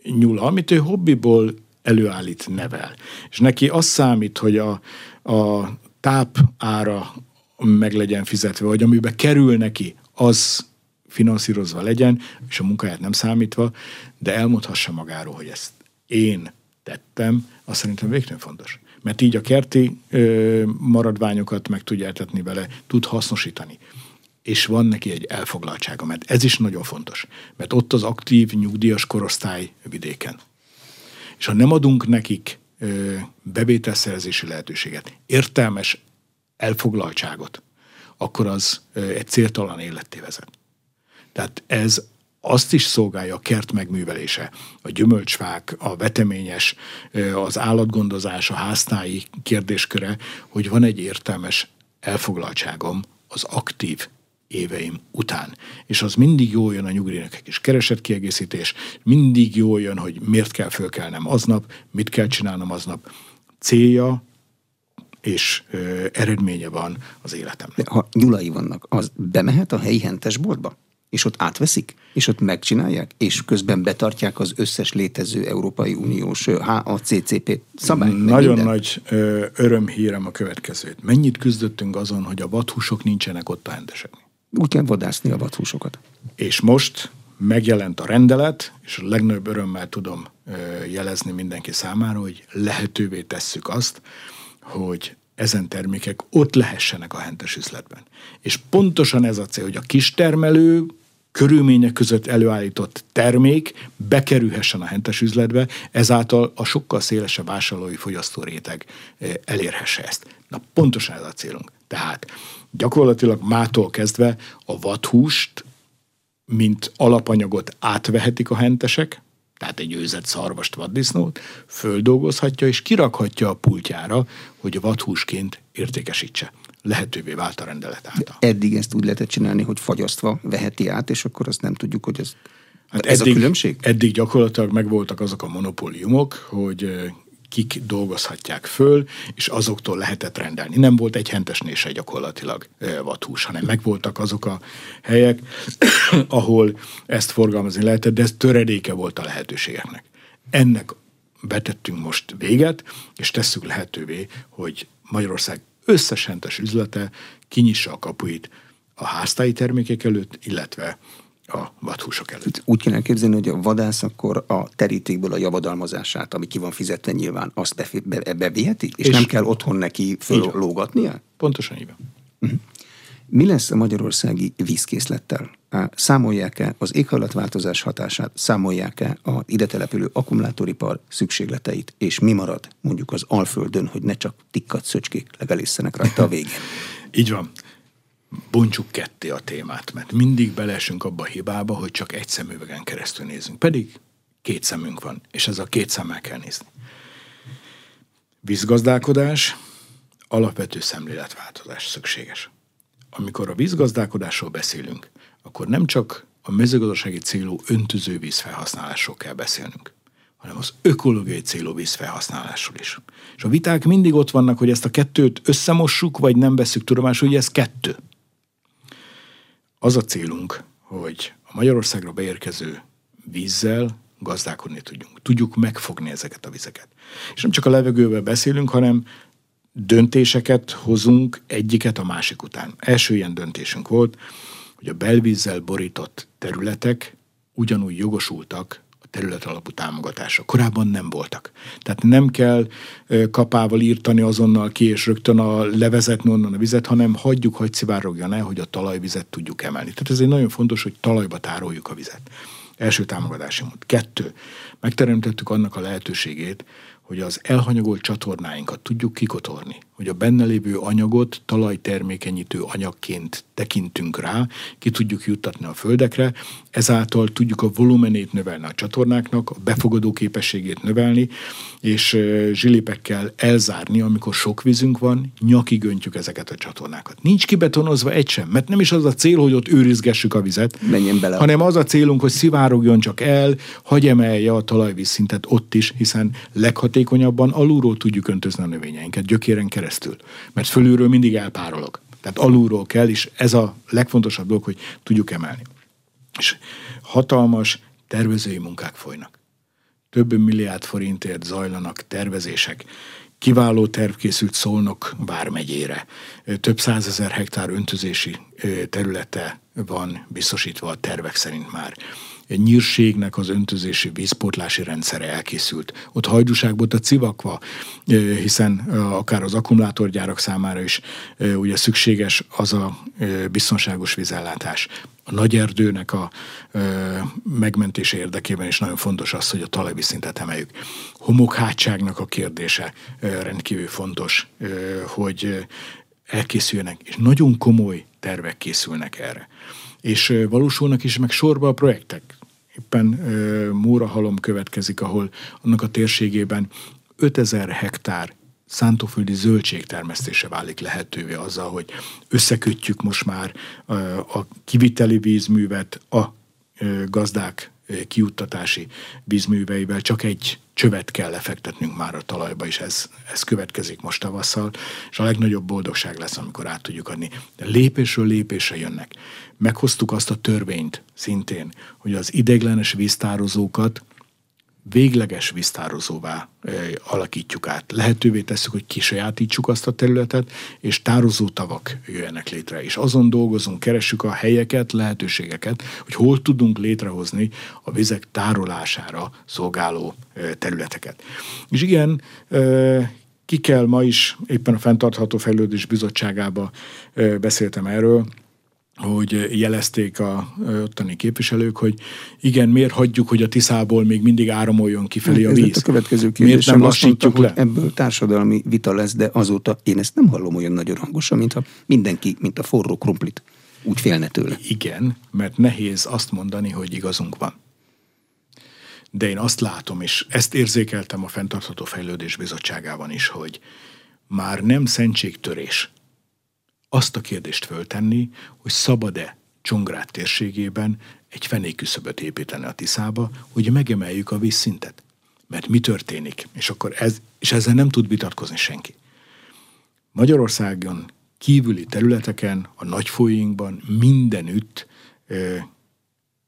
nyula, amit ő hobbiból előállít, nevel, és neki az számít, hogy a, a táp ára meg legyen fizetve, vagy amiben kerül neki, az finanszírozva legyen, és a munkáját nem számítva, de elmondhassa magáról, hogy ezt én tettem, az szerintem végtelen fontos. Mert így a kerti ö, maradványokat meg tudja etetni vele, tud hasznosítani. És van neki egy elfoglaltsága, mert ez is nagyon fontos. Mert ott az aktív nyugdíjas korosztály vidéken. És ha nem adunk nekik ö, bevételszerzési lehetőséget, értelmes elfoglaltságot, akkor az ö, egy céltalan életté vezet. Tehát ez azt is szolgálja a kert megművelése, a gyümölcsfák, a veteményes, az állatgondozás, a háztáji kérdésköre, hogy van egy értelmes elfoglaltságom az aktív éveim után. És az mindig jól jön a nyugdíjnak egy kis keresett kiegészítés, mindig jól jön, hogy miért kell fölkelnem aznap, mit kell csinálnom aznap. Célja és ö, eredménye van az életemnek. De ha nyulai vannak, az bemehet a helyi hentesboltba? És ott átveszik? És ott megcsinálják? És közben betartják az összes létező Európai Uniós ö, HACCP szabályt? Nagyon mindent? nagy ö, örömhírem a következőt. Mennyit küzdöttünk azon, hogy a vadhúsok nincsenek ott a henteseknél. Úgy kell vadászni a vadhúsokat. És most megjelent a rendelet, és a legnagyobb örömmel tudom jelezni mindenki számára, hogy lehetővé tesszük azt, hogy ezen termékek ott lehessenek a hentes üzletben. És pontosan ez a cél, hogy a kistermelő körülmények között előállított termék bekerülhessen a hentes üzletbe, ezáltal a sokkal szélesebb vásárlói fogyasztóréteg elérhesse ezt. Na pontosan ez a célunk. Tehát gyakorlatilag mától kezdve a vadhúst, mint alapanyagot átvehetik a hentesek, tehát egy őzet szarvast vaddisznót, földolgozhatja és kirakhatja a pultjára, hogy vadhúsként értékesítse. Lehetővé vált a rendelet által. Eddig ezt úgy lehetett csinálni, hogy fagyasztva veheti át, és akkor azt nem tudjuk, hogy ez, hát ez eddig, a különbség? Eddig gyakorlatilag megvoltak azok a monopóliumok, hogy kik dolgozhatják föl, és azoktól lehetett rendelni. Nem volt egy hentesnél se gyakorlatilag vadhús, hanem megvoltak azok a helyek, ahol ezt forgalmazni lehetett, de ez töredéke volt a lehetőségeknek. Ennek betettünk most véget, és tesszük lehetővé, hogy Magyarország összes hentes üzlete kinyissa a kapuit a háztáji termékek előtt, illetve a vadhúsok előtt. Úgy kéne elképzelni, hogy a vadász akkor a terítékből a javadalmazását, ami ki van fizetve nyilván, azt be, be, beviheti? És, és nem kell otthon neki föllógatnia? Pontosan így van. Uh-huh. Mi lesz a magyarországi vízkészlettel? Számolják-e az éghajlatváltozás hatását, számolják-e a ide települő akkumulátoripar szükségleteit, és mi marad mondjuk az Alföldön, hogy ne csak tikkat szöcskék legelészenek rajta a végén? Így van bontsuk ketté a témát, mert mindig belesünk abba a hibába, hogy csak egy szemüvegen keresztül nézünk. Pedig két szemünk van, és ez a két szemmel kell nézni. Vízgazdálkodás, alapvető szemléletváltozás szükséges. Amikor a vízgazdálkodásról beszélünk, akkor nem csak a mezőgazdasági célú öntöző vízfelhasználásról kell beszélnünk, hanem az ökológiai célú vízfelhasználásról is. És a viták mindig ott vannak, hogy ezt a kettőt összemossuk, vagy nem veszük tudomásul, hogy ez kettő. Az a célunk, hogy a Magyarországra beérkező vízzel gazdálkodni tudjunk. Tudjuk megfogni ezeket a vizeket. És nem csak a levegővel beszélünk, hanem döntéseket hozunk egyiket a másik után. Első ilyen döntésünk volt, hogy a belvízzel borított területek ugyanúgy jogosultak terület alapú támogatások. Korábban nem voltak. Tehát nem kell kapával írtani azonnal ki, és rögtön a levezetni onnan a vizet, hanem hagyjuk, hogy szivárogjon el, hogy a talajvizet tudjuk emelni. Tehát ez egy nagyon fontos, hogy talajba tároljuk a vizet. Első támogatási mód. Kettő. Megteremtettük annak a lehetőségét, hogy az elhanyagolt csatornáinkat tudjuk kikotorni, hogy a benne lévő anyagot talajtermékenyítő anyagként tekintünk rá, ki tudjuk juttatni a földekre, ezáltal tudjuk a volumenét növelni a csatornáknak, a befogadó képességét növelni, és zsilipekkel elzárni, amikor sok vízünk van, nyakig öntjük ezeket a csatornákat. Nincs kibetonozva egy sem, mert nem is az a cél, hogy ott őrizgessük a vizet, Menjen bele. hanem az a célunk, hogy szivárogjon csak el, hagy emelje a talajvízszintet ott is, hiszen leghatékonyabban alulról tudjuk öntözni a növényeinket, gyökéren keresztül, mert fölülről mindig elpárolog. Tehát alulról kell, és ez a legfontosabb dolog, hogy tudjuk emelni. És hatalmas tervezői munkák folynak. Több milliárd forintért zajlanak tervezések, kiváló terv készült Szolnok vármegyére. Több százezer hektár öntözési területe van biztosítva a tervek szerint már nyírségnek az öntözési vízpótlási rendszere elkészült. Ott hajdúságból a civakva, hiszen akár az akkumulátorgyárak számára is ugye szükséges az a biztonságos vízellátás. A nagy erdőnek a megmentése érdekében is nagyon fontos az, hogy a talajvízszintet emeljük. Homokhátságnak a kérdése rendkívül fontos, hogy elkészüljenek, és nagyon komoly tervek készülnek erre. És valósulnak is meg sorba a projektek éppen Mórahalom következik, ahol annak a térségében 5000 hektár szántóföldi zöldségtermesztése válik lehetővé azzal, hogy összekötjük most már a kiviteli vízművet a gazdák kiuttatási vízműveivel, csak egy csövet kell lefektetnünk már a talajba, és ez, ez következik most tavasszal, és a legnagyobb boldogság lesz, amikor át tudjuk adni. De lépésről lépésre jönnek. Meghoztuk azt a törvényt szintén, hogy az ideiglenes víztározókat végleges víztározóvá alakítjuk át. Lehetővé tesszük, hogy kisajátítsuk azt a területet, és tározó tavak jöjjenek létre. És azon dolgozunk, keressük a helyeket, lehetőségeket, hogy hol tudunk létrehozni a vizek tárolására szolgáló területeket. És igen, ki kell ma is, éppen a Fentartható Fejlődés Bizottságába beszéltem erről, hogy jelezték a ottani képviselők, hogy igen, miért hagyjuk, hogy a Tiszából még mindig áramoljon kifelé a víz? A következő kérdés. Miért nem lassítjuk mondta, le? Ebből társadalmi vita lesz, de azóta én ezt nem hallom olyan nagyon hangosan, mintha mindenki, mint a forró krumplit, úgy félne tőle. Igen, mert nehéz azt mondani, hogy igazunk van. De én azt látom, és ezt érzékeltem a Fentartható Fejlődés Bizottságában is, hogy már nem szentségtörés, azt a kérdést föltenni, hogy szabad-e Csongrád térségében egy fenéküszöböt építeni a Tiszába, hogy megemeljük a vízszintet. Mert mi történik? És akkor ez, és ezzel nem tud vitatkozni senki. Magyarországon kívüli területeken, a nagyfolyóinkban mindenütt ö,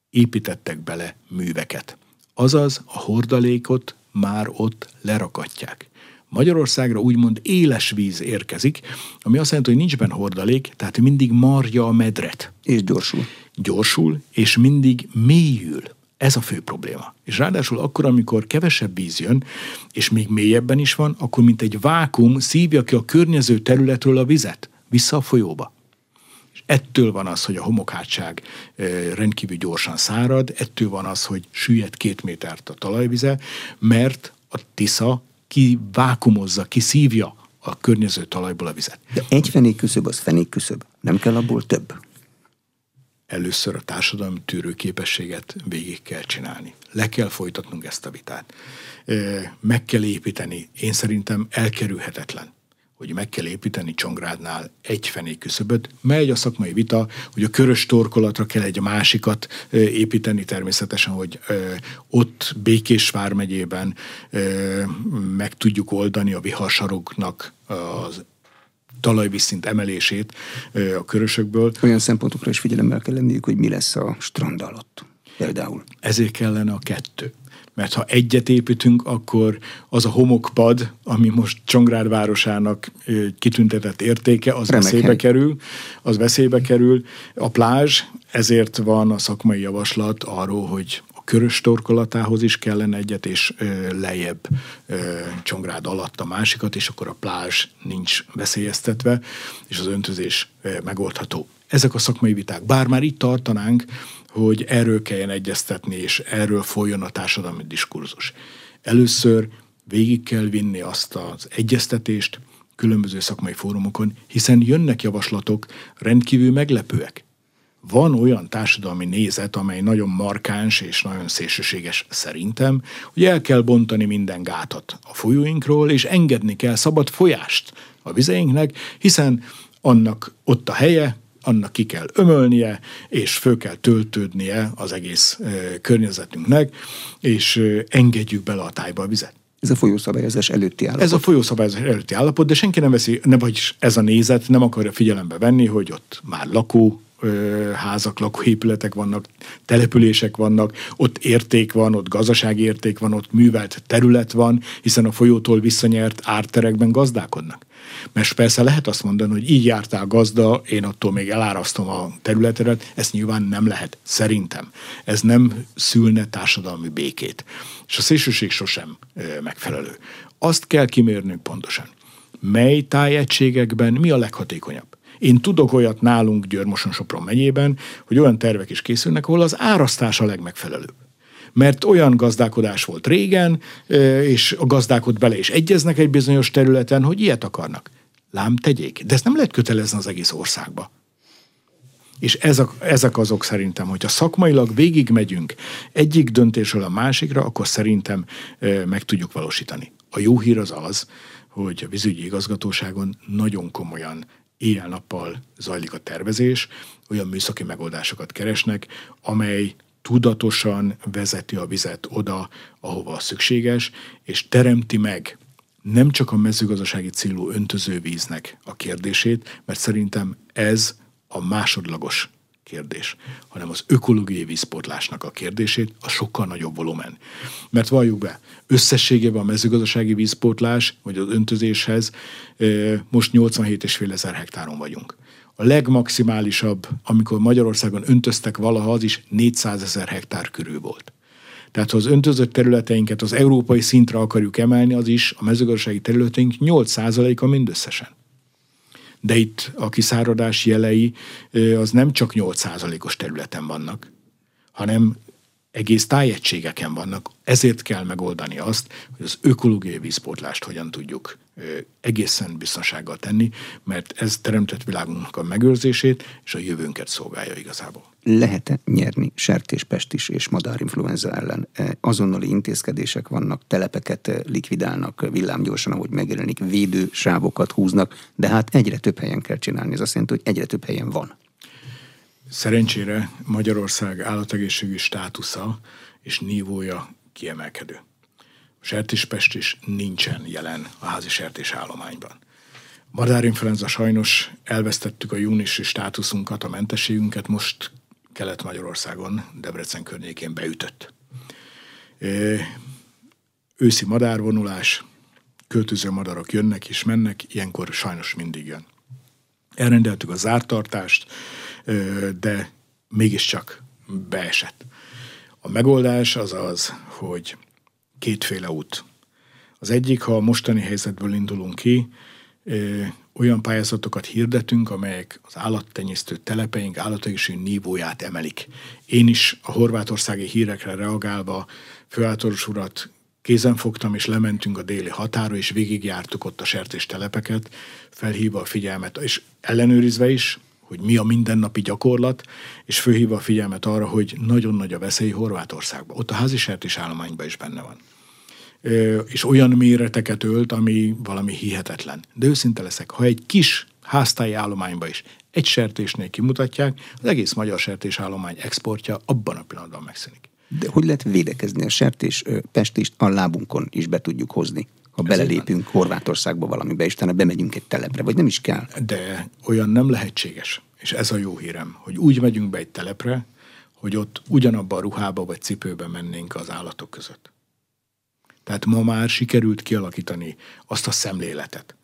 építettek bele műveket. Azaz a hordalékot már ott lerakatják. Magyarországra úgymond éles víz érkezik, ami azt jelenti, hogy nincs benne hordalék, tehát mindig marja a medret. És gyorsul. Gyorsul, és mindig mélyül. Ez a fő probléma. És ráadásul akkor, amikor kevesebb víz jön, és még mélyebben is van, akkor mint egy vákum szívja ki a környező területről a vizet, vissza a folyóba. És ettől van az, hogy a homokhátság rendkívül gyorsan szárad, ettől van az, hogy süllyed két métert a talajvize, mert a Tisza ki vákumozza, ki szívja a környező talajból a vizet. De egy fenék küszöb, az fenék küszöb. Nem kell abból több? Először a társadalmi tűrőképességet végig kell csinálni. Le kell folytatnunk ezt a vitát. Meg kell építeni. Én szerintem elkerülhetetlen hogy meg kell építeni Csongrádnál egy fenék küszöböt. Megy a szakmai vita, hogy a körös torkolatra kell egy másikat építeni természetesen, hogy ott Békés vármegyében meg tudjuk oldani a viharsaroknak az talajvízszint emelését a körösökből. Olyan szempontokra is figyelemmel kell lenniük, hogy mi lesz a strand alatt például. Ezért kellene a kettő mert ha egyet építünk, akkor az a homokpad, ami most Csongrád városának kitüntetett értéke, az Remek veszélybe hely. kerül, az veszélybe kerül. A plázs, ezért van a szakmai javaslat arról, hogy a körös torkolatához is kellene egyet, és ö, lejjebb ö, Csongrád alatt a másikat, és akkor a plázs nincs veszélyeztetve, és az öntözés ö, megoldható. Ezek a szakmai viták. Bár már itt tartanánk, hogy erről kelljen egyeztetni, és erről folyjon a társadalmi diskurzus. Először végig kell vinni azt az egyeztetést különböző szakmai fórumokon, hiszen jönnek javaslatok rendkívül meglepőek. Van olyan társadalmi nézet, amely nagyon markáns és nagyon szélsőséges szerintem, hogy el kell bontani minden gátat a folyóinkról, és engedni kell szabad folyást a vizeinknek, hiszen annak ott a helye, annak ki kell ömölnie, és föl kell töltődnie az egész környezetünknek, és engedjük bele a tájba a vizet. Ez a folyószabályozás előtti állapot. Ez a folyószabályozás előtti állapot, de senki nem veszi, ne vagyis ez a nézet nem akarja figyelembe venni, hogy ott már lakó házak, lakóépületek vannak, települések vannak, ott érték van, ott gazdasági érték van, ott művelt terület van, hiszen a folyótól visszanyert árterekben gazdálkodnak. Mert persze lehet azt mondani, hogy így jártál gazda, én attól még elárasztom a területedet, ezt nyilván nem lehet, szerintem. Ez nem szülne társadalmi békét. És a szélsőség sosem megfelelő. Azt kell kimérnünk pontosan. Mely tájegységekben mi a leghatékonyabb? Én tudok olyat nálunk Győrmoson-Sopron megyében, hogy olyan tervek is készülnek, ahol az árasztás a legmegfelelőbb mert olyan gazdálkodás volt régen, és a gazdák bele is egyeznek egy bizonyos területen, hogy ilyet akarnak. Lám tegyék. De ezt nem lehet kötelezni az egész országba. És ezek, ezek azok szerintem, hogyha szakmailag végigmegyünk egyik döntésről a másikra, akkor szerintem meg tudjuk valósítani. A jó hír az az, hogy a vízügyi igazgatóságon nagyon komolyan éjjel-nappal zajlik a tervezés, olyan műszaki megoldásokat keresnek, amely tudatosan vezeti a vizet oda, ahova szükséges, és teremti meg nem csak a mezőgazdasági célú öntözővíznek a kérdését, mert szerintem ez a másodlagos kérdés, hanem az ökológiai vízpótlásnak a kérdését, a sokkal nagyobb volumen. Mert valljuk be, összességében a mezőgazdasági vízpótlás, vagy az öntözéshez most 87,5 ezer hektáron vagyunk. A legmaximálisabb, amikor Magyarországon öntöztek valaha, az is 400 ezer hektár körül volt. Tehát ha az öntözött területeinket az európai szintre akarjuk emelni, az is a mezőgazdasági területeink 8%-a mindösszesen. De itt a kiszáradás jelei az nem csak 8%-os területen vannak, hanem egész tájegységeken vannak. Ezért kell megoldani azt, hogy az ökológiai vízpótlást hogyan tudjuk egészen biztonsággal tenni, mert ez teremtett világunknak a megőrzését és a jövőnket szolgálja igazából. Lehet-e nyerni sertéspestis és madárinfluenza ellen? Azonnali intézkedések vannak, telepeket likvidálnak villámgyorsan, ahogy megjelenik, védősávokat húznak, de hát egyre több helyen kell csinálni. Ez azt jelenti, hogy egyre több helyen van. Szerencsére Magyarország állategészségügyi státusza és nívója kiemelkedő. Sertéspest is nincsen jelen a házi sertés állományban. Madárinfluenza sajnos elvesztettük a júniusi státuszunkat, a mentességünket, most Kelet-Magyarországon, Debrecen környékén beütött. Őszi madárvonulás, költöző madarak jönnek és mennek, ilyenkor sajnos mindig jön. Elrendeltük a zártartást, de mégiscsak beesett. A megoldás az az, hogy kétféle út. Az egyik, ha a mostani helyzetből indulunk ki, olyan pályázatokat hirdetünk, amelyek az állattenyésztő telepeink állategészségügyi nívóját emelik. Én is a horvátországi hírekre reagálva főátoros urat kézen fogtam, és lementünk a déli határa, és végigjártuk ott a sertés telepeket, felhívva a figyelmet, és ellenőrizve is, hogy mi a mindennapi gyakorlat, és főhívva a figyelmet arra, hogy nagyon nagy a veszély Horvátországban. Ott a házi sertés állományban is benne van. És olyan méreteket ölt, ami valami hihetetlen. De őszinte leszek, ha egy kis háztáji állományba is egy sertésnél kimutatják, az egész magyar sertésállomány exportja abban a pillanatban megszűnik. De hogy lehet védekezni a sertés pestist a lábunkon is be tudjuk hozni? ha belelépünk Horvátországba valamibe, és utána bemegyünk egy telepre, vagy nem is kell. De olyan nem lehetséges. És ez a jó hírem, hogy úgy megyünk be egy telepre, hogy ott ugyanabban a ruhába vagy cipőben mennénk az állatok között. Tehát ma már sikerült kialakítani azt a szemléletet,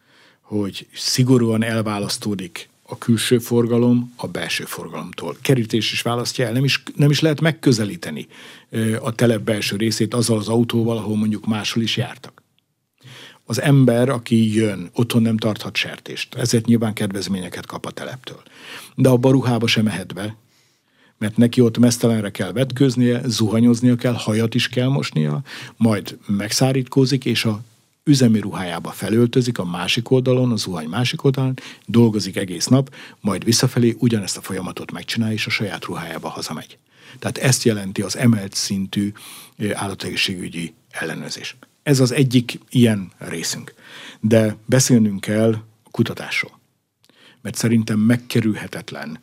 hogy szigorúan elválasztódik a külső forgalom a belső forgalomtól. Kerítés is választja el, nem is, nem is lehet megközelíteni a telep belső részét azzal az autóval, ahol mondjuk máshol is jártak az ember, aki jön, otthon nem tarthat sertést, ezért nyilván kedvezményeket kap a teleptől. De a baruhába sem mehet be, mert neki ott mesztelenre kell vetköznie, zuhanyoznia kell, hajat is kell mosnia, majd megszárítkozik, és a üzemi ruhájába felöltözik a másik oldalon, a zuhany másik oldalon, dolgozik egész nap, majd visszafelé ugyanezt a folyamatot megcsinálja, és a saját ruhájába hazamegy. Tehát ezt jelenti az emelt szintű állategészségügyi ellenőrzés. Ez az egyik ilyen részünk. De beszélnünk kell a kutatásról. Mert szerintem megkerülhetetlen,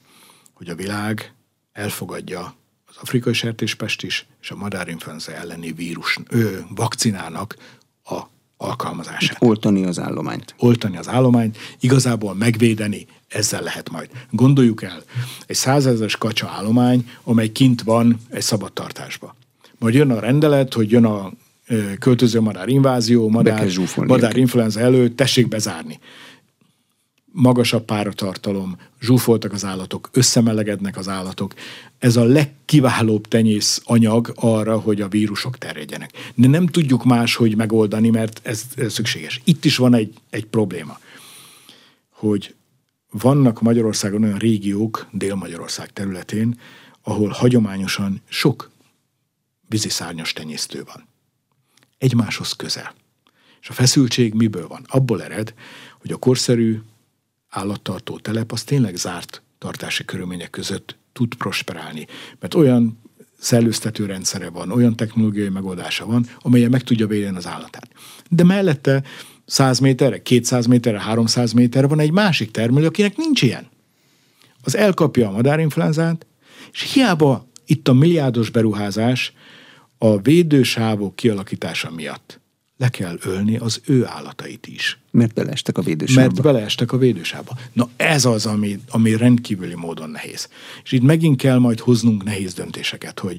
hogy a világ elfogadja az afrikai sertéspest is, és a madárinfluenza elleni vírus ö, vakcinának a alkalmazását. Oltani az állományt. Oltani az állományt, igazából megvédeni, ezzel lehet majd. Gondoljuk el, egy százezeres kacsa állomány, amely kint van egy szabadtartásba. Majd jön a rendelet, hogy jön a költöző madár invázió, madár, madár influenza előtt, tessék bezárni. Magasabb páratartalom, zsúfoltak az állatok, összemelegednek az állatok. Ez a legkiválóbb tenyész anyag arra, hogy a vírusok terjedjenek. De nem tudjuk máshogy megoldani, mert ez, ez szükséges. Itt is van egy, egy probléma, hogy vannak Magyarországon olyan régiók, Dél-Magyarország területén, ahol hagyományosan sok víziszárnyas tenyésztő van egymáshoz közel. És a feszültség miből van? Abból ered, hogy a korszerű állattartó telep az tényleg zárt tartási körülmények között tud prosperálni. Mert olyan szellőztető rendszere van, olyan technológiai megoldása van, amelyen meg tudja védeni az állatát. De mellette 100 méterre, 200 méterre, 300 méterre van egy másik termelő, akinek nincs ilyen. Az elkapja a madárinfluenzát, és hiába itt a milliárdos beruházás, a védősávok kialakítása miatt le kell ölni az ő állatait is. Mert beleestek a védősába. Mert beleestek a védősába. Na ez az, ami, ami rendkívüli módon nehéz. És itt megint kell majd hoznunk nehéz döntéseket, hogy,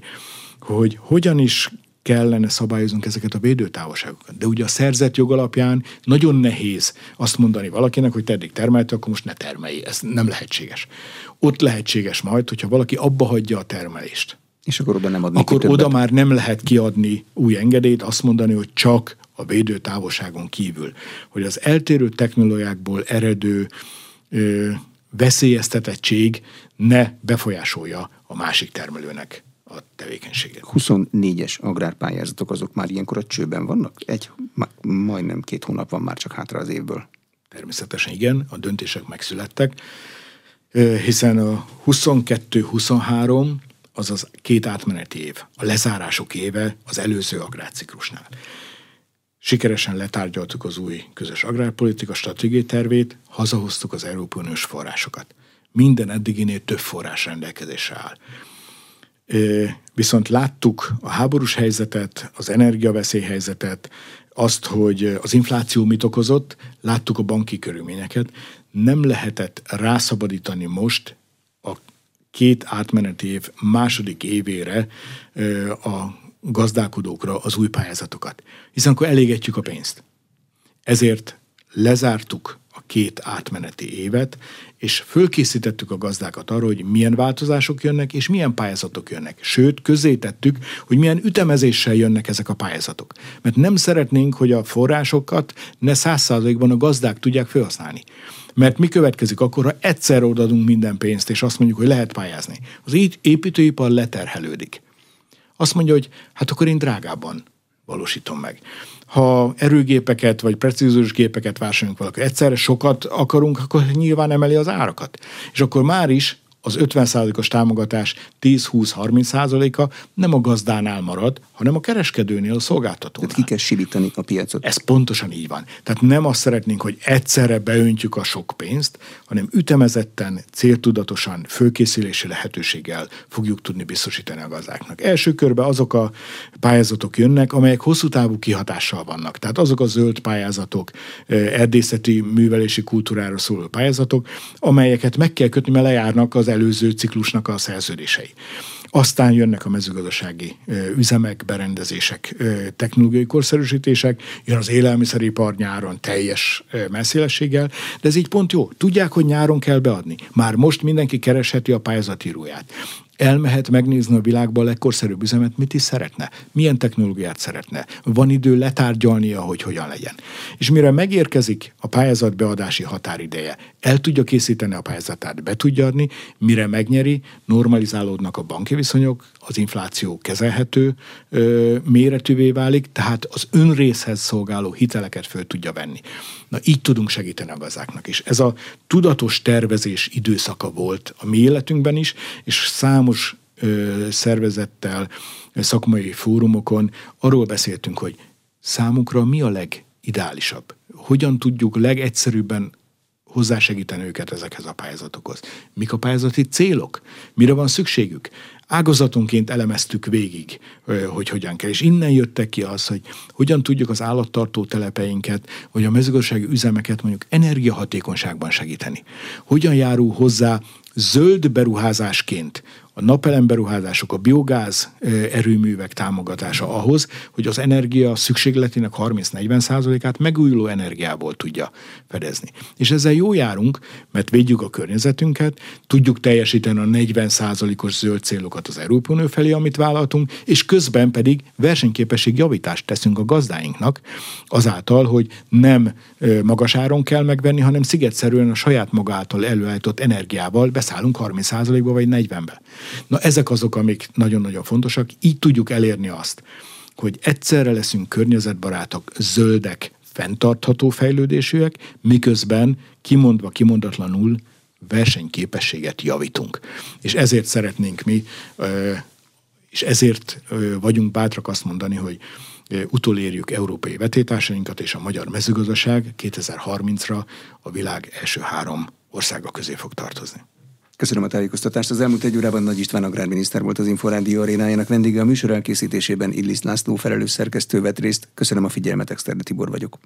hogy hogyan is kellene szabályoznunk ezeket a védőtávolságokat. De ugye a szerzett jog alapján nagyon nehéz azt mondani valakinek, hogy te eddig termelte, akkor most ne termelj. Ez nem lehetséges. Ott lehetséges majd, hogyha valaki abba hagyja a termelést. És akkor oda nem adni Akkor oda már nem lehet kiadni új engedélyt, azt mondani, hogy csak a védő távolságon kívül. Hogy az eltérő technológiákból eredő ö, veszélyeztetettség ne befolyásolja a másik termelőnek a tevékenységet. 24-es agrárpályázatok azok már ilyenkor a csőben vannak? Egy, majdnem két hónap van már csak hátra az évből. Természetesen igen, a döntések megszülettek, hiszen a 22-23 az az két átmeneti év, a lezárások éve az előző agrárciklusnál. Sikeresen letárgyaltuk az új közös agrárpolitika stratégiai tervét, hazahoztuk az Európai Uniós forrásokat. Minden eddiginél több forrás rendelkezésre áll. Viszont láttuk a háborús helyzetet, az energiaveszélyhelyzetet, azt, hogy az infláció mit okozott, láttuk a banki körülményeket, nem lehetett rászabadítani most a két átmeneti év második évére a gazdálkodókra az új pályázatokat. Hiszen akkor elégetjük a pénzt. Ezért lezártuk a két átmeneti évet, és fölkészítettük a gazdákat arra, hogy milyen változások jönnek, és milyen pályázatok jönnek. Sőt, közzétettük, hogy milyen ütemezéssel jönnek ezek a pályázatok. Mert nem szeretnénk, hogy a forrásokat ne száz a gazdák tudják felhasználni. Mert mi következik akkor, ha egyszer odadunk minden pénzt, és azt mondjuk, hogy lehet pályázni. Az építőipar leterhelődik. Azt mondja, hogy hát akkor én drágábban valósítom meg ha erőgépeket vagy precízus gépeket vásárolunk valaki, egyszerre sokat akarunk, akkor nyilván emeli az árakat. És akkor már is az 50%-os támogatás 10-20-30%-a nem a gazdánál marad, hanem a kereskedőnél, a szolgáltatónál. Tehát ki kell sivítani a piacot. Ez pontosan így van. Tehát nem azt szeretnénk, hogy egyszerre beöntjük a sok pénzt, hanem ütemezetten, céltudatosan, fölkészülési lehetőséggel fogjuk tudni biztosítani a gazdáknak. Első körben azok a pályázatok jönnek, amelyek hosszú távú kihatással vannak. Tehát azok a zöld pályázatok, eh, erdészeti művelési kultúrára szóló pályázatok, amelyeket meg kell kötni, mert lejárnak az előző ciklusnak a szerződései. Aztán jönnek a mezőgazdasági üzemek, berendezések, technológiai korszerűsítések, jön az élelmiszeripar nyáron teljes messzélességgel, de ez így pont jó. Tudják, hogy nyáron kell beadni. Már most mindenki keresheti a pályázatíróját elmehet megnézni a világban a legkorszerűbb üzemet, mit is szeretne, milyen technológiát szeretne, van idő letárgyalnia, hogy hogyan legyen. És mire megérkezik a pályázat beadási határideje, el tudja készíteni a pályázatát, be tudja adni, mire megnyeri, normalizálódnak a banki viszonyok, az infláció kezelhető ö, méretűvé válik, tehát az önrészhez szolgáló hiteleket föl tudja venni. Na így tudunk segíteni a gazdáknak is. Ez a tudatos tervezés időszaka volt a mi életünkben is, és számos ö, szervezettel, szakmai fórumokon arról beszéltünk, hogy számunkra mi a legideálisabb. Hogyan tudjuk legegyszerűbben hozzásegíteni őket ezekhez a pályázatokhoz. Mik a pályázati célok? Mire van szükségük? Ágazatonként elemeztük végig, hogy hogyan kell. És innen jöttek ki az, hogy hogyan tudjuk az állattartó telepeinket, vagy a mezőgazdasági üzemeket mondjuk energiahatékonyságban segíteni. Hogyan járul hozzá zöld beruházásként a napelemberuházások, a biogáz erőművek támogatása ahhoz, hogy az energia szükségletének 30-40 százalékát megújuló energiából tudja fedezni. És ezzel jó járunk, mert védjük a környezetünket, tudjuk teljesíteni a 40 százalékos zöld célokat az Európai Unió felé, amit vállaltunk, és közben pedig versenyképesség javítást teszünk a gazdáinknak, azáltal, hogy nem magas áron kell megvenni, hanem szigetszerűen a saját maga által előállított energiával beszállunk 30 százalékba vagy 40-be. Na ezek azok, amik nagyon-nagyon fontosak. Így tudjuk elérni azt, hogy egyszerre leszünk környezetbarátok, zöldek, fenntartható fejlődésűek, miközben kimondva, kimondatlanul versenyképességet javítunk. És ezért szeretnénk mi, és ezért vagyunk bátrak azt mondani, hogy utolérjük európai vetétásainkat, és a magyar mezőgazdaság 2030-ra a világ első három országa közé fog tartozni. Köszönöm a tájékoztatást. Az elmúlt egy órában Nagy István agrárminiszter volt az Inforádió arénájának vendége. A műsor elkészítésében Illis László felelős szerkesztő vett részt. Köszönöm a figyelmet, Exterde Tibor vagyok.